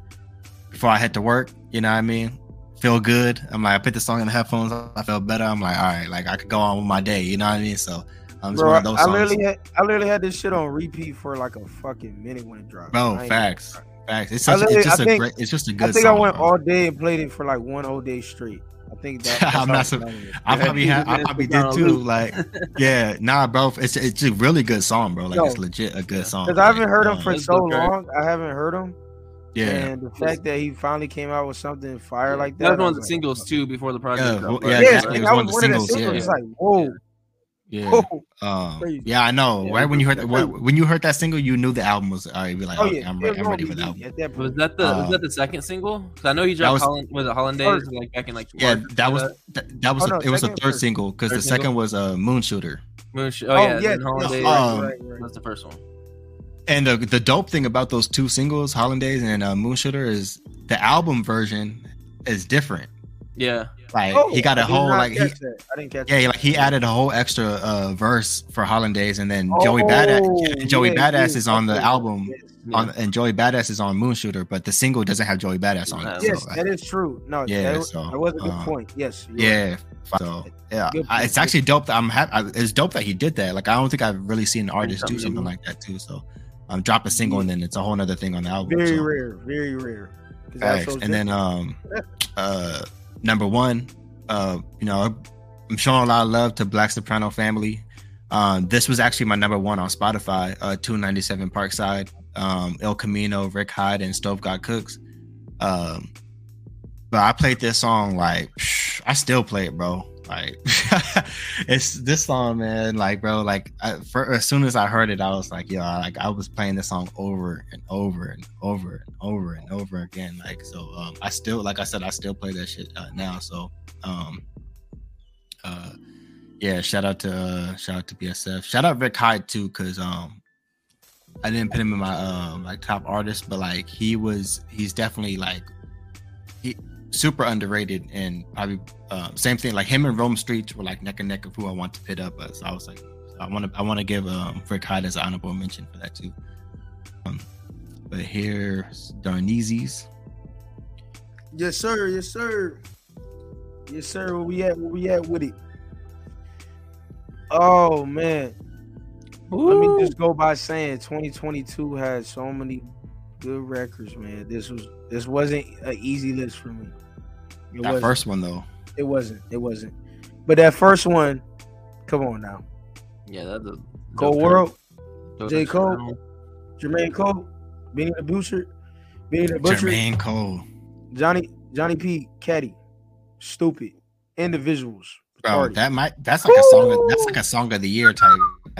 [SPEAKER 1] before I head to work, you know what I mean? Feel good. I'm like, I put the song in the headphones. I felt better. I'm like, all right, like I could go on with my day. You know what I mean? So, um,
[SPEAKER 2] Bro, I literally, had, I literally had this shit on repeat for like a fucking minute when it dropped.
[SPEAKER 1] Bro, facts, facts. It's, such, it's just a great. It's just a good. I
[SPEAKER 2] think
[SPEAKER 1] song,
[SPEAKER 2] I went
[SPEAKER 1] bro.
[SPEAKER 2] all day and played it for like one whole day straight. I think that
[SPEAKER 1] I'm not. So, I probably have. I probably did too. Like, yeah, nah, bro. It's it's a really good song, bro. Like, Yo, it's legit a good song.
[SPEAKER 2] Because I haven't heard him um, for so long. I haven't heard him.
[SPEAKER 1] Yeah,
[SPEAKER 2] and the fact that he finally came out with something fire like that.
[SPEAKER 3] That was one of the like, singles too before the project.
[SPEAKER 1] Yeah, well, yeah, yeah, that was, one of the singles. Yeah.
[SPEAKER 2] It's like whoa.
[SPEAKER 1] Yeah, whoa. Um, yeah, I know. Yeah, right when you heard that, when you heard that single, you knew the album was. All right, be like, oh, yeah, I'm, ready, I'm ready for that. Album.
[SPEAKER 3] That was that the was that the second single? Because I know you dropped was, Holland, was it Hollandaise like back in like
[SPEAKER 1] yeah, that was that, that was oh, no, it was a third single because the second was a uh, Moon Shooter.
[SPEAKER 3] Moon Shooter. Oh, oh yeah, Hollandaise. Um, that's the first one.
[SPEAKER 1] And the the dope thing about those two singles, Hollandaise and uh, Moonshooter, is the album version is different.
[SPEAKER 3] Yeah.
[SPEAKER 1] Like oh, he got a whole like he, I
[SPEAKER 2] didn't catch
[SPEAKER 1] yeah, like he added a whole extra uh, verse for Hollandaise, and then oh, Joey Badass, Joey yeah, Badass yeah, is on the album, yeah. on and Joey Badass is on Moonshooter, but the single doesn't have Joey Badass on it.
[SPEAKER 2] Yes,
[SPEAKER 1] so,
[SPEAKER 2] like, that is true. No, yeah, that, so, that was a good um, point. Yes,
[SPEAKER 1] yeah. Right. So yeah, I, it's actually dope. That I'm happy. It's dope that he did that. Like I don't think I've really seen an artist do something like that too. So um, drop a single and then it's a whole other thing on the album.
[SPEAKER 2] Very so. rare, very rare.
[SPEAKER 1] Facts. And then um, uh, number one, uh, you know, I'm showing a lot of love to Black Soprano family. Um, this was actually my number one on Spotify. Uh, 297 Parkside, um, El Camino, Rick Hyde, and Stove God Cooks. Um, but I played this song like I still play it, bro. Like it's this song, man. Like, bro, like I, for, as soon as I heard it, I was like, yo, like I was playing this song over and over and over and over and over again. Like, so um, I still, like I said, I still play that shit uh, now. So, um, uh, yeah, shout out to uh, shout out to BSF. Shout out Rick Hyde too, cause um, I didn't put him in my um like top artist, but like he was, he's definitely like super underrated and probably uh, same thing. Like him and Rome Streetz were like neck and neck of who I want to pit up. But so I was like, I want to I want to give um, Rick Hyde as an honorable mention for that too. Um, but here's Darneezys.
[SPEAKER 2] Yes, sir. Yes, sir. Yes, sir. Where we at? Where we at with it? Oh man. Ooh. Let me just go by saying 2022 had so many good records, man. This was this wasn't an easy list for me.
[SPEAKER 1] It that first one though.
[SPEAKER 2] It wasn't. It wasn't. But that first one, come on now.
[SPEAKER 3] Yeah, that's a
[SPEAKER 2] Cole World, J. Cole, Jermaine Cole, Benny the Butcher, Benny the Butcher,
[SPEAKER 1] Jermaine Cole,
[SPEAKER 2] Johnny Johnny P. Caddy, stupid individuals,
[SPEAKER 1] Bro,
[SPEAKER 2] Party.
[SPEAKER 1] that might that's like a song. Of, that's like a song of the year type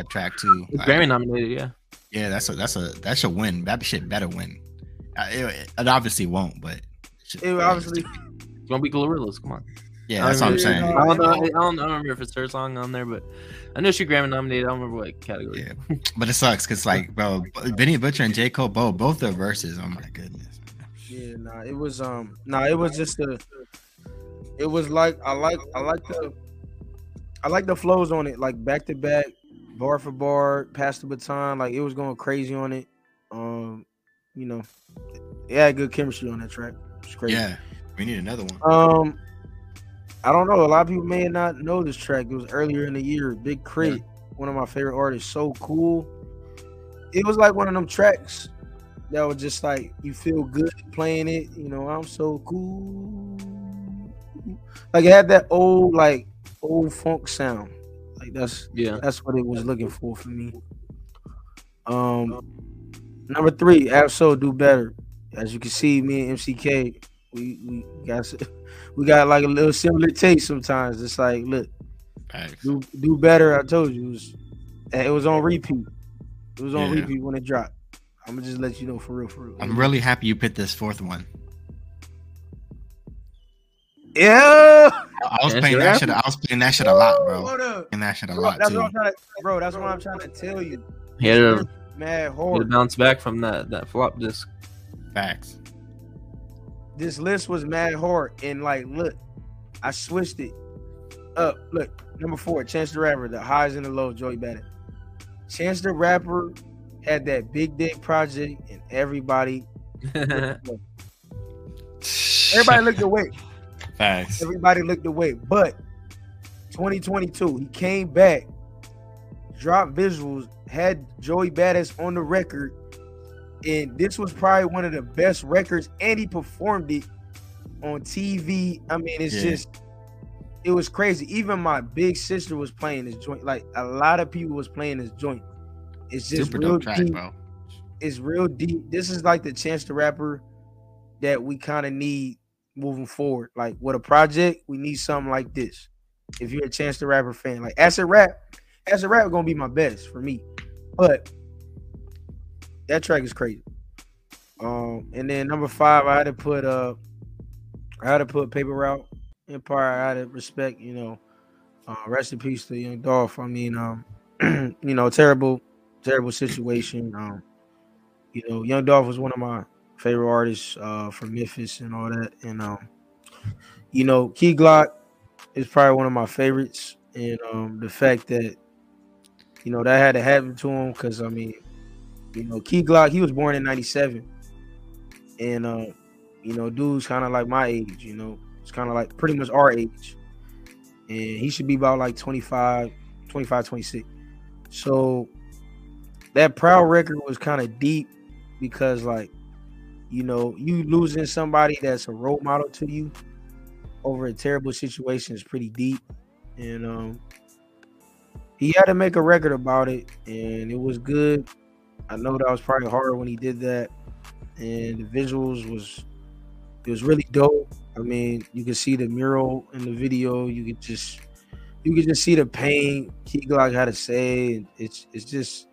[SPEAKER 1] track too.
[SPEAKER 3] It's
[SPEAKER 1] Like,
[SPEAKER 3] Grammy nominated, yeah.
[SPEAKER 1] Yeah, that's a that's a that should win. That shit better win. Uh, it, it obviously won't, but it
[SPEAKER 2] It obviously
[SPEAKER 3] It's gonna be GloRilla's. Come on.
[SPEAKER 1] yeah, that's what I'm
[SPEAKER 2] mean,
[SPEAKER 1] saying.
[SPEAKER 2] uh,
[SPEAKER 3] I don't know. I don't, I don't remember if it's her song on there, but I know she Grammy nominated. I don't remember what category.
[SPEAKER 1] Yeah, but it sucks because like, bro, Benny Butcher and J Cole, both both their verses. Oh my goodness.
[SPEAKER 2] Yeah, nah, it was um nah, it was just a it was like I like I like the I like the flows on it, like back to back, bar for bar, pass the baton, like it was going crazy on it. Um, you know, it had good chemistry on that track. It's crazy.
[SPEAKER 1] Yeah, we need another one.
[SPEAKER 2] Um I don't know. A lot of people may not know this track. It was earlier in the year. Big K.R.I.T., one of my favorite artists. So cool. It was like one of them tracks that was just like you feel good playing it. You know, I'm so cool. Like it had that old like old funk sound. Like that's
[SPEAKER 3] Yeah.
[SPEAKER 2] that's what it was looking for for me. Um, number three, Ab-Soul do better. As you can see, me and MCK, we we got we got like a little similar taste sometimes. It's like, look,
[SPEAKER 1] Facts.
[SPEAKER 2] do do better. I told you, it was it was on repeat. It was on
[SPEAKER 1] Yeah.
[SPEAKER 2] repeat when it dropped. I'm gonna just let you know for real, for real.
[SPEAKER 1] I'm really happy you picked this fourth one.
[SPEAKER 2] Yeah.
[SPEAKER 1] I was
[SPEAKER 3] Yeah,
[SPEAKER 1] playing that shit. I was playing that shit a lot, bro.
[SPEAKER 2] Hold.
[SPEAKER 1] And that shit a lot
[SPEAKER 2] that's
[SPEAKER 1] too.
[SPEAKER 2] what I'm trying to, bro. That's what I'm trying to tell you.
[SPEAKER 3] He had to,
[SPEAKER 2] Mad
[SPEAKER 3] he had to
[SPEAKER 2] hard.
[SPEAKER 3] bounce back from that that flop disc.
[SPEAKER 1] Facts.
[SPEAKER 2] this list was mad hard and like look i switched it up look number four chance the rapper the highs and the lows joey Bennett. chance the rapper had that big dick project and everybody everybody looked away Everybody looked away but 2022 he came back dropped visuals had joey Badass on the record and this was probably one of the best records and he performed it on tv i mean it's
[SPEAKER 1] Yeah.
[SPEAKER 2] just it was crazy even my big sister was playing this joint like a lot of people was playing this joint it's just
[SPEAKER 1] Super
[SPEAKER 2] real
[SPEAKER 1] track,
[SPEAKER 2] deep
[SPEAKER 1] bro.
[SPEAKER 2] it's real deep. This is like the chance the rapper that we kind of need moving forward. Like with a project, we need something like this. If you're a chance the rapper fan, like as a rap, as a rap gonna be my best for me. But that track is crazy. Um, and then number five, I had to put uh, I had to put Paper Route Empire. I had respect, you know, uh, rest in peace to Young Dolph. I mean, um, you know, terrible, terrible situation. Um, you know, Young Dolph was one of my favorite artists uh, from Memphis and all that. And um, you know, Key Glock is probably one of my favorites. And um, the fact that you know that had to happen to him because I mean, you know, Key Glock, he was born in '97, and uh, you know, dude's kind of like my age. You know, it's kind of like pretty much our age, and he should be about like 25, 25, 26. So that proud record was kind of deep because like you know you losing somebody that's a role model to you over a terrible situation is pretty deep. And um he had to make a record about it and it was good. I know that was probably hard when he did that. And the visuals was it was really dope. I mean you can see the mural in the video. You could just you could just see the pain Key Glock had to say. It's it's just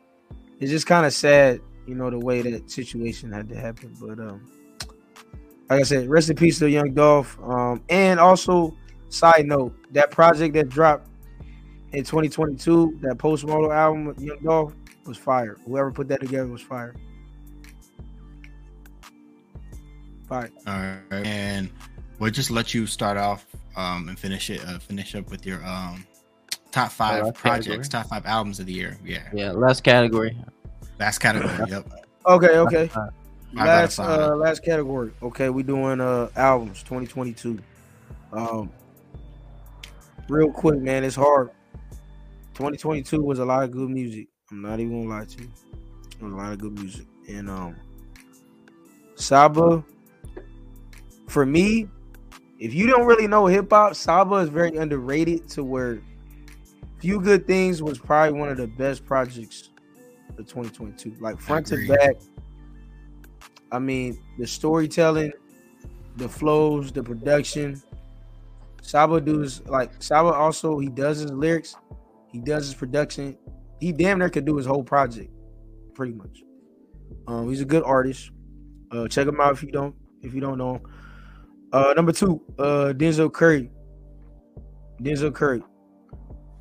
[SPEAKER 2] it's just kind of sad, you know, the way that situation had to happen. But um, like I said, rest in peace to Young Dolph. Um, and also, side note, that project that dropped in 2022, that post model album with Young Dolph was fire. Whoever put that together was fire. Fire.
[SPEAKER 1] All right, and we'll just let you start off um, and finish it. Uh, finish up with your um, top five
[SPEAKER 3] last
[SPEAKER 1] projects,
[SPEAKER 3] category.
[SPEAKER 1] top five albums of the year. Yeah,
[SPEAKER 3] Yeah, last category.
[SPEAKER 1] Last category. Yep.
[SPEAKER 2] Okay, okay. Last uh last category. Okay, we doing uh albums 2022. Um real quick, man, it's hard. 2022 was a lot of good music. I'm not even gonna lie to you. It was a lot of good music. And um Saba, for me, if you don't really know hip hop, Saba is very underrated to where Few Good Things was probably one of the best projects of 2022. Like front to back. I mean, the storytelling, the flows, the production, Saba does like Saba also he does his lyrics, he does his production. He damn near could do his whole project, pretty much. Um, he's a good artist. Uh, check him out if you don't if you don't know him. Uh, number two, uh, Denzel Curry. Denzel Curry.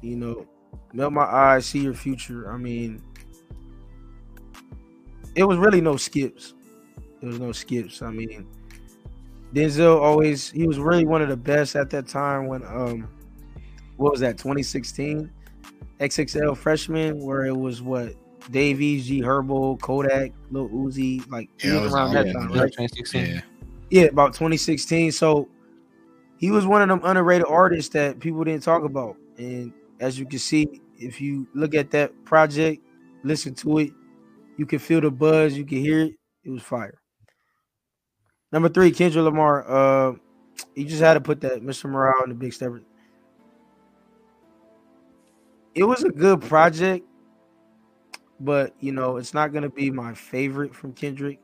[SPEAKER 2] You know, melt my eyes, see your future. I mean, it was really no skips. There was no skips. I mean, Denzel always he was really one of the best at that time when um what was that 2016 XXL freshman where it was what Davies, G Herbo, Kodak, Lil Uzi, like
[SPEAKER 1] Yeah, was
[SPEAKER 2] around
[SPEAKER 1] all-
[SPEAKER 2] that time,
[SPEAKER 1] yeah.
[SPEAKER 2] right?
[SPEAKER 3] 2016.
[SPEAKER 1] Yeah.
[SPEAKER 2] Yeah, about 2016. So he was one of them underrated artists that people didn't talk about. And as you can see, if you look at that project, listen to it, you can feel the buzz, you can hear it. It was fire. Number three, Kendrick Lamar. Uh, he just had to put that Mr. Morale in the big stepper. It was a good project, but you know, it's not gonna be my favorite from Kendrick.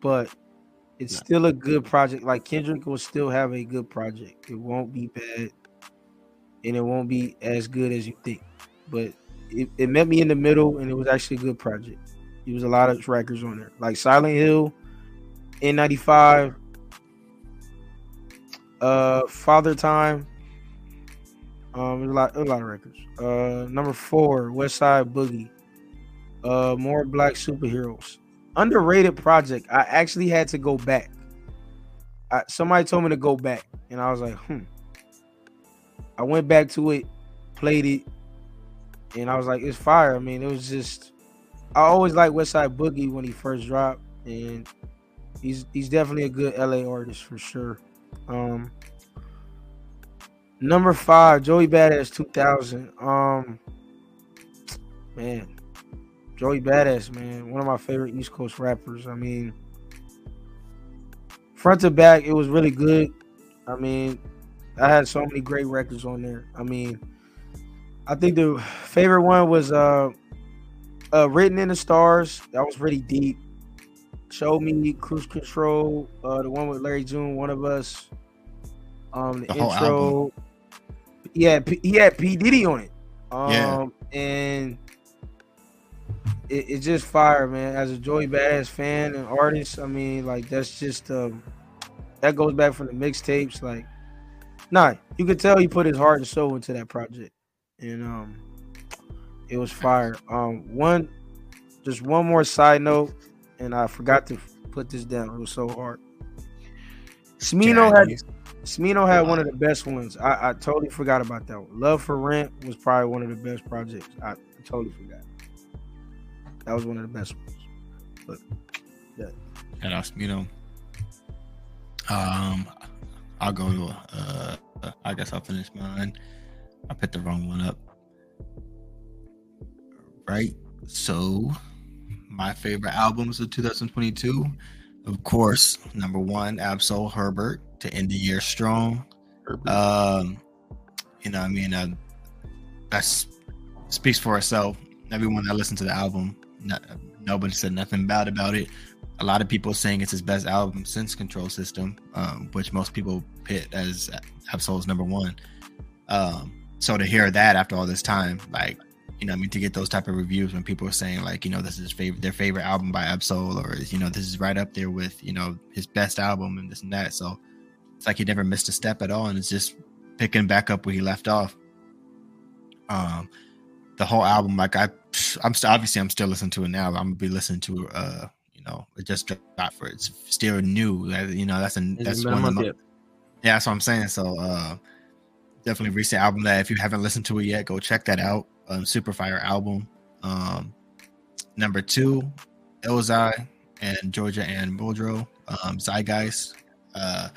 [SPEAKER 2] But it's still a good project. Like Kendrick will still have a good project. It won't be bad, and it won't be as good as you think. But it, it met me in the middle, and it was actually a good project. There was a lot of records on there, like Silent Hill, N95, uh, Father Time. Um, a lot, a lot of records. Uh, number four, Westside Boogie. Uh, more Black Superheroes underrated project. I actually had to go back. I, somebody told me to go back, and I was like, hmm. I went back to it, played it, and I was like, it's fire. I mean, it was just. I always like Westside Boogie when he first dropped, and he's he's definitely a good LA artist for sure. Um, number five, Joey Badass 2000. Um, man, Joey Badass, man, one of my favorite East Coast rappers. I mean, front to back, it was really good. I mean, I had so many great records on there. I mean, I think the favorite one was uh, uh Written in the Stars. That was really deep. Show Me, Cruise Control, uh, the one with Larry June, One of Us. Um, the,
[SPEAKER 1] The
[SPEAKER 2] intro. Yeah, P- he had P Diddy on it. Um,
[SPEAKER 1] Yeah.
[SPEAKER 2] and it, it's just fire, man. As a Joey Badass fan and artist, I mean, like that's just um, that goes back from the mixtapes. Like, nah, you could tell he put his heart and soul into that project, and um, it was fire. Um, one, just one more side note, and I forgot to put this down. It was so hard. Smino had. Smino had one of the best ones. I, I totally forgot about that one. Love for Rent was probably one of the best projects. I, totally forgot. That was one of the best ones. But yeah.
[SPEAKER 1] Shout out, you know. Um, I'll go. to Uh, I guess I'll finish mine. I put the wrong one up. Right. So, my favorite albums of 2022, of course, number one, Ab-Soul Herbert to end the year strong.
[SPEAKER 3] Herbert.
[SPEAKER 1] Um, you know, I mean, uh, that's speaks for itself. Everyone that listened to the album, no, nobody said nothing bad about it. A lot of people saying it's his best album since Control System, um, which most people pit as Ab-Soul's number one. Um, so to hear that after all this time, like, you know, I mean, to get those type of reviews when people are saying like, you know, this is favorite, their favorite album by Ab-Soul, or you know, this is right up there with you know his best album and this and that. So it's like he never missed a step at all, and it's just picking back up where he left off. Um, the whole album, like I, I'm st- obviously I'm still listening to it now. I'm gonna be listening to, uh, you know, it just dropped for it's still new. That- You know, that's an
[SPEAKER 3] Hasn't
[SPEAKER 1] that's
[SPEAKER 3] a
[SPEAKER 1] one of the, yeah, that's what I'm saying. So, uh, definitely recent album that if you haven't listened to it yet, go check that out. Um, Super Fire album. Um, number two, Elzhi and Georgia Anne Muldrow, um, Zeitgeist. Uh,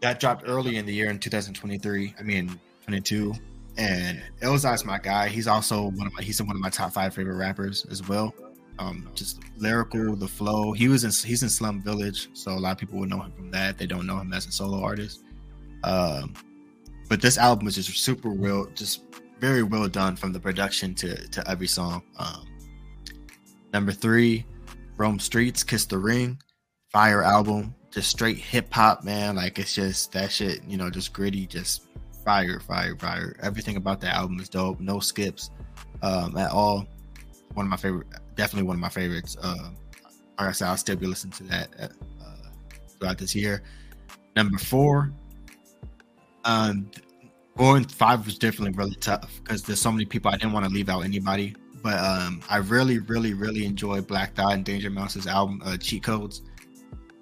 [SPEAKER 1] that dropped early in the year in 2023. I mean, 22. And Elzhi's my guy. He's also one of my he's one of my top five favorite rappers as well. Um, just lyrical, the flow. He was in he's in Slum Village, so a lot of people would know him from that. They don't know him as a solo artist. Um, but this album is just super real, just very well done from the production to to every song. Um, number three, Rome Streetz, Kiss the Ring, Fire album. just straight hip hop, man. Like it's just that shit, you know, just gritty, just fire, fire, fire. Everything about the album is dope. No skips um, at all. One of my favorite, definitely one of my favorites. Uh, like I said, I'll still be listening to that uh, throughout this year. Number four, um, going five was definitely really tough because there's so many people I didn't want to leave out anybody. But um, I really, really, really enjoyed Black Thought and Danger Mouse's album, uh, Cheat Codes.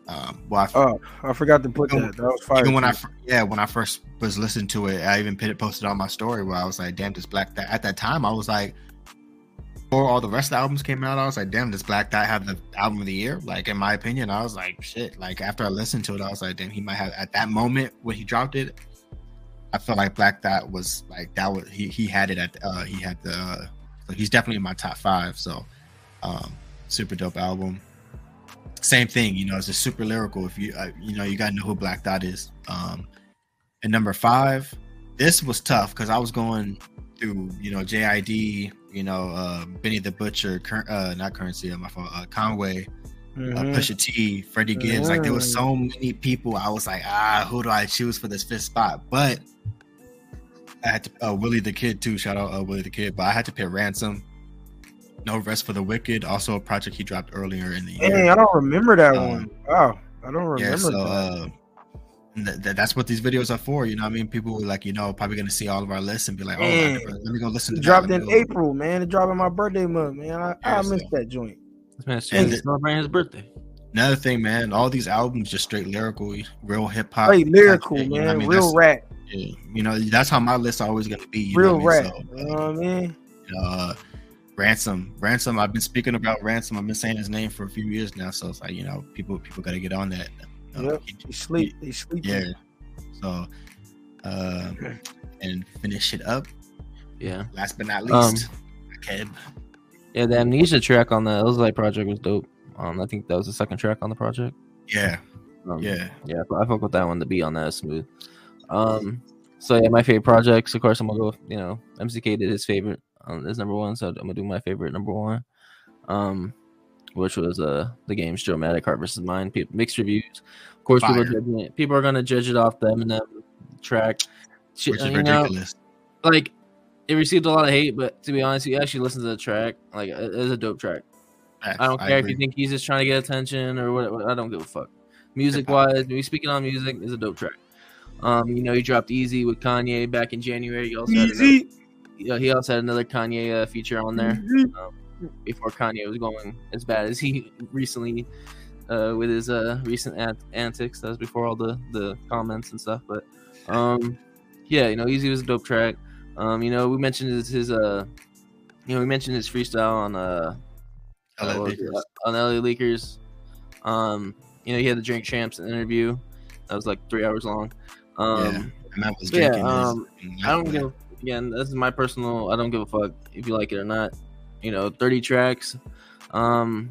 [SPEAKER 1] Um, well, I,
[SPEAKER 2] Oh, I forgot to put
[SPEAKER 1] Even-
[SPEAKER 2] that. That was fire.
[SPEAKER 1] even when I yeah when I first was listening to it, I even put it posted on my story where I was like, "Damn, this Black Thought." At that time, I was like, before all the rest of the albums came out, I was like, "Damn, does Black Thought have the album of the year?" Like in my opinion, I was like, "Shit!" Like after I listened to it, I was like, "Damn, he might have." At that moment when he dropped it, I felt like Black Thought was like that was he he had it at uh he had the uh, so he's definitely in my top five. So, um, super dope album same thing you know it's just super lyrical if you uh, you know you gotta know who black thought is um and number five this was tough because i was going through you know jid you know uh benny the butcher Cur- uh not currency uh, my fault uh conway uh,
[SPEAKER 2] Mhm.
[SPEAKER 1] pusha t freddie gibbs like there was so many people i was like ah who do i choose for this fifth spot but i had to uh willie the kid too shout out uh, willie the kid but i had to pay ransom no rest for the wicked also a project he dropped earlier in the year
[SPEAKER 2] Dang, I don't remember that
[SPEAKER 1] Um,
[SPEAKER 2] one. Wow, I don't remember
[SPEAKER 1] yeah, so
[SPEAKER 2] that.
[SPEAKER 1] uh, th- th- that's what these videos are for. You know, what I mean, people were like, you know, probably gonna see all of our lists and be like, oh,
[SPEAKER 2] Man.
[SPEAKER 1] I let me go listen to
[SPEAKER 2] It dropped
[SPEAKER 1] Let
[SPEAKER 2] in
[SPEAKER 1] me go-
[SPEAKER 2] April, man. It dropped in my birthday month, man. I, I
[SPEAKER 1] Yeah,
[SPEAKER 2] missed
[SPEAKER 1] so-
[SPEAKER 2] that joint.
[SPEAKER 3] This man's
[SPEAKER 1] And
[SPEAKER 3] just celebrating his birthday.
[SPEAKER 1] Another thing, man, all these albums just straight lyrical, real hip hop,
[SPEAKER 2] Straight lyrical,
[SPEAKER 1] content, you
[SPEAKER 2] man.
[SPEAKER 1] know I mean?
[SPEAKER 2] Real
[SPEAKER 1] That's-
[SPEAKER 2] rap.
[SPEAKER 1] Yeah, you know, that's how my list always gonna be. You
[SPEAKER 2] Real
[SPEAKER 1] know I
[SPEAKER 2] rap.
[SPEAKER 1] mean?
[SPEAKER 2] You know what I mean?
[SPEAKER 1] Uh, ransom, ransom. I've been speaking about ransom. I've been saying his name for a few years now, so it's like you know, people people got to get on that. Uh,
[SPEAKER 2] Yep.
[SPEAKER 1] he-
[SPEAKER 2] They sleep. They sleep.
[SPEAKER 1] yeah. So, uh, and finish it up.
[SPEAKER 3] Yeah.
[SPEAKER 1] Last but not
[SPEAKER 3] Um,
[SPEAKER 1] least, Keb.
[SPEAKER 3] Yeah, the Amnesia track on the Elzhi project was dope. Um, I think that was the second track on the project.
[SPEAKER 1] Yeah,
[SPEAKER 3] Um,
[SPEAKER 1] yeah.
[SPEAKER 3] yeah, I fuck with that one. The beat on that is smooth. Um, so yeah, my favorite projects. Of course, I'm gonna go. with, You know, MCK did his favorite um, is number one, so I'm gonna do my favorite number one. Um, which was uh the game's Drillmatic Heart versus Mine. Pe- mixed reviews. Of course, people are, judging it. people are gonna judge it off them the Eminem track. Shit,
[SPEAKER 1] Which is
[SPEAKER 3] you know,
[SPEAKER 1] ridiculous.
[SPEAKER 3] like it received a lot of hate, but to be honest, you actually listen to the track. Like it's a dope track. I don't care if you think he's just trying to get attention or what. I don't give a fuck. Music wise, me speaking on music is a dope track. Um, you know, he dropped Eazy with Kanye back in January. He also had another,
[SPEAKER 2] Eazy.
[SPEAKER 3] yeah, he also had another Kanye uh, feature on there
[SPEAKER 2] Eazy.
[SPEAKER 3] before Kanye was going as bad as he recently uh, with his uh, recent ant- antics. That was before all the the comments and stuff. But um, yeah, you know, Eazy was a dope track. Um, you know, we mentioned his, his uh, you know, we mentioned his freestyle on uh,
[SPEAKER 1] LA
[SPEAKER 3] was it? On LA Leakers. Um, you know, he had the Drink Champs interview. That was like three hours long. Um,
[SPEAKER 1] And that was
[SPEAKER 3] yeah,
[SPEAKER 1] drinking. his-
[SPEAKER 3] um, I don't give again. This is my personal. I don't give a fuck if you like it or not. You know, thirty tracks. Um,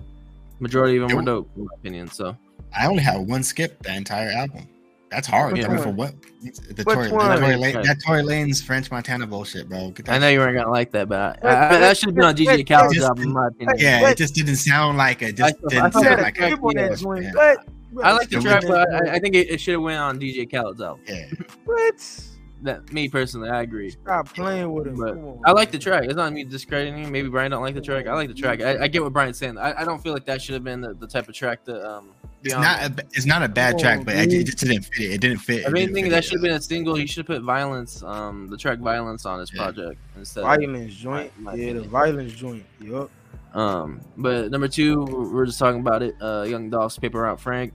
[SPEAKER 3] majority of them were dope in my opinion. So
[SPEAKER 1] I only have one skip the entire album. That's hard.
[SPEAKER 2] Which
[SPEAKER 1] I mean, for what? The
[SPEAKER 2] Which
[SPEAKER 1] Tory,
[SPEAKER 2] one?
[SPEAKER 1] That, Tory
[SPEAKER 3] Lanez,
[SPEAKER 1] that Tory Lanez French Montana bullshit, bro.
[SPEAKER 3] I know you weren't gonna like that, but I,
[SPEAKER 2] Wait,
[SPEAKER 3] I, that should have been on DJ
[SPEAKER 2] wait,
[SPEAKER 3] Khaled's album, in my opinion.
[SPEAKER 1] Yeah,
[SPEAKER 2] What?
[SPEAKER 1] it just didn't sound like it. Just
[SPEAKER 3] I thought-
[SPEAKER 1] didn't
[SPEAKER 3] I
[SPEAKER 1] sound
[SPEAKER 3] that
[SPEAKER 1] like
[SPEAKER 2] Skip
[SPEAKER 1] a,
[SPEAKER 2] on that
[SPEAKER 1] yeah.
[SPEAKER 2] Joint.
[SPEAKER 1] Yeah.
[SPEAKER 2] What?
[SPEAKER 3] I like the track, but I, I think it, it should have went on DJ Khaled's album.
[SPEAKER 1] yeah.
[SPEAKER 2] What?
[SPEAKER 3] That me personally, I agree.
[SPEAKER 2] Stop playing with him.
[SPEAKER 3] But
[SPEAKER 2] on,
[SPEAKER 3] I like the track. It's not me discrediting him. Maybe Brian don't like the track. I like the track. I, I get what Brian's saying. I, I don't feel like that should have been the, the type of track that um.
[SPEAKER 1] It's not. A, it's not a bad
[SPEAKER 2] Oh,
[SPEAKER 1] track, but it,
[SPEAKER 2] dude.
[SPEAKER 1] it just didn't fit. It, it didn't fit.
[SPEAKER 3] I
[SPEAKER 1] it didn't
[SPEAKER 3] anything, that should have been a single. He should have put violence, um, the track violence on his
[SPEAKER 1] Yeah.
[SPEAKER 3] project instead. Of,
[SPEAKER 2] Violence joint.
[SPEAKER 3] my
[SPEAKER 2] yeah, the violence joint. Yup.
[SPEAKER 3] um, but number two, we're just talking about it. Uh, Young Dolph's Paper Route Frank.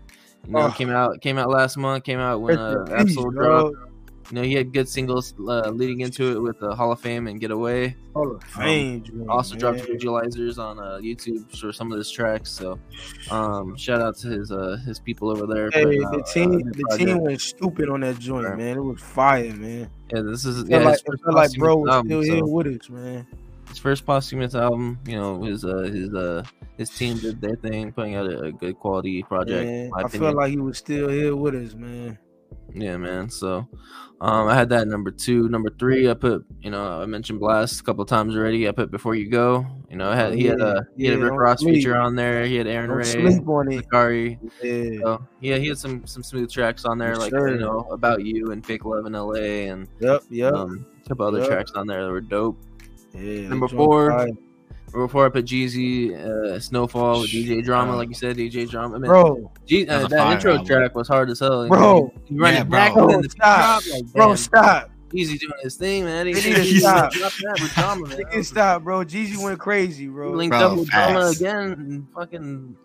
[SPEAKER 3] You know,
[SPEAKER 2] Oh.
[SPEAKER 3] came out came out last month. Came out when uh,
[SPEAKER 2] Rest in peace,
[SPEAKER 3] Absolute dropped. You know, he had good singles uh, leading into it with uh, Hall of Fame and Get Away.
[SPEAKER 2] Hall of Fame joint.
[SPEAKER 3] also dropped visualizers on uh, YouTube for some of his tracks. So, um, shout out to his uh, his people over there.
[SPEAKER 2] Hey,
[SPEAKER 3] putting
[SPEAKER 2] the
[SPEAKER 3] uh,
[SPEAKER 2] team,
[SPEAKER 3] new
[SPEAKER 2] the
[SPEAKER 3] project.
[SPEAKER 2] team went stupid on that joint,
[SPEAKER 3] Right.
[SPEAKER 2] man. It was fire, man.
[SPEAKER 3] Yeah, this is yeah,
[SPEAKER 2] like, it
[SPEAKER 3] first
[SPEAKER 2] felt like bro was
[SPEAKER 3] album,
[SPEAKER 2] still
[SPEAKER 3] so-
[SPEAKER 2] here with us, man.
[SPEAKER 3] His first posthumous album. You know, his uh, his uh, his team did their thing, putting out a, a good quality project. my
[SPEAKER 2] I
[SPEAKER 3] opinion.
[SPEAKER 2] felt like he was still here with us, man.
[SPEAKER 3] Yeah, man. So, um, I had that number two. Number three, I put. You know, I mentioned Blxst a couple times already. I put Before You Go. You know, I had he had a he had a Rick Ross
[SPEAKER 2] sleep.
[SPEAKER 3] feature on there. He had Aaron
[SPEAKER 2] Don't
[SPEAKER 3] Ray,
[SPEAKER 2] sleep on it.
[SPEAKER 3] Sakari.
[SPEAKER 2] Yeah.
[SPEAKER 3] So yeah, he had some some smooth tracks on there,
[SPEAKER 2] Yes,
[SPEAKER 3] like
[SPEAKER 2] sir.
[SPEAKER 3] you know about you and Fake Love in L.A. and
[SPEAKER 2] Yep. Yep.
[SPEAKER 3] um, a couple other
[SPEAKER 2] Yep.
[SPEAKER 3] tracks on there that were dope.
[SPEAKER 2] Yeah.
[SPEAKER 3] number
[SPEAKER 2] that
[SPEAKER 3] four,
[SPEAKER 2] fire.
[SPEAKER 3] Number four, I put Jeezy, uh, Snowfall with DJ Drama, like you said, DJ Drama. I mean,
[SPEAKER 2] bro.
[SPEAKER 3] G-
[SPEAKER 1] That's
[SPEAKER 3] uh,
[SPEAKER 1] a
[SPEAKER 3] that
[SPEAKER 1] fire
[SPEAKER 3] intro
[SPEAKER 1] album.
[SPEAKER 3] track was hard as hell.
[SPEAKER 2] Bro.
[SPEAKER 3] know? you run
[SPEAKER 1] Yeah,
[SPEAKER 3] it back
[SPEAKER 1] bro.
[SPEAKER 3] and the
[SPEAKER 2] stop.
[SPEAKER 3] drop, like,
[SPEAKER 2] Bro, stop.
[SPEAKER 3] Jeezy doing his thing, man. He
[SPEAKER 2] They need to stop.
[SPEAKER 3] drop that with Drama, man.
[SPEAKER 2] They can stop, bro. Jeezy went crazy,
[SPEAKER 3] He
[SPEAKER 2] bro.
[SPEAKER 3] linked
[SPEAKER 1] Bro,
[SPEAKER 3] up with Drama
[SPEAKER 1] facts.
[SPEAKER 3] again. And fucking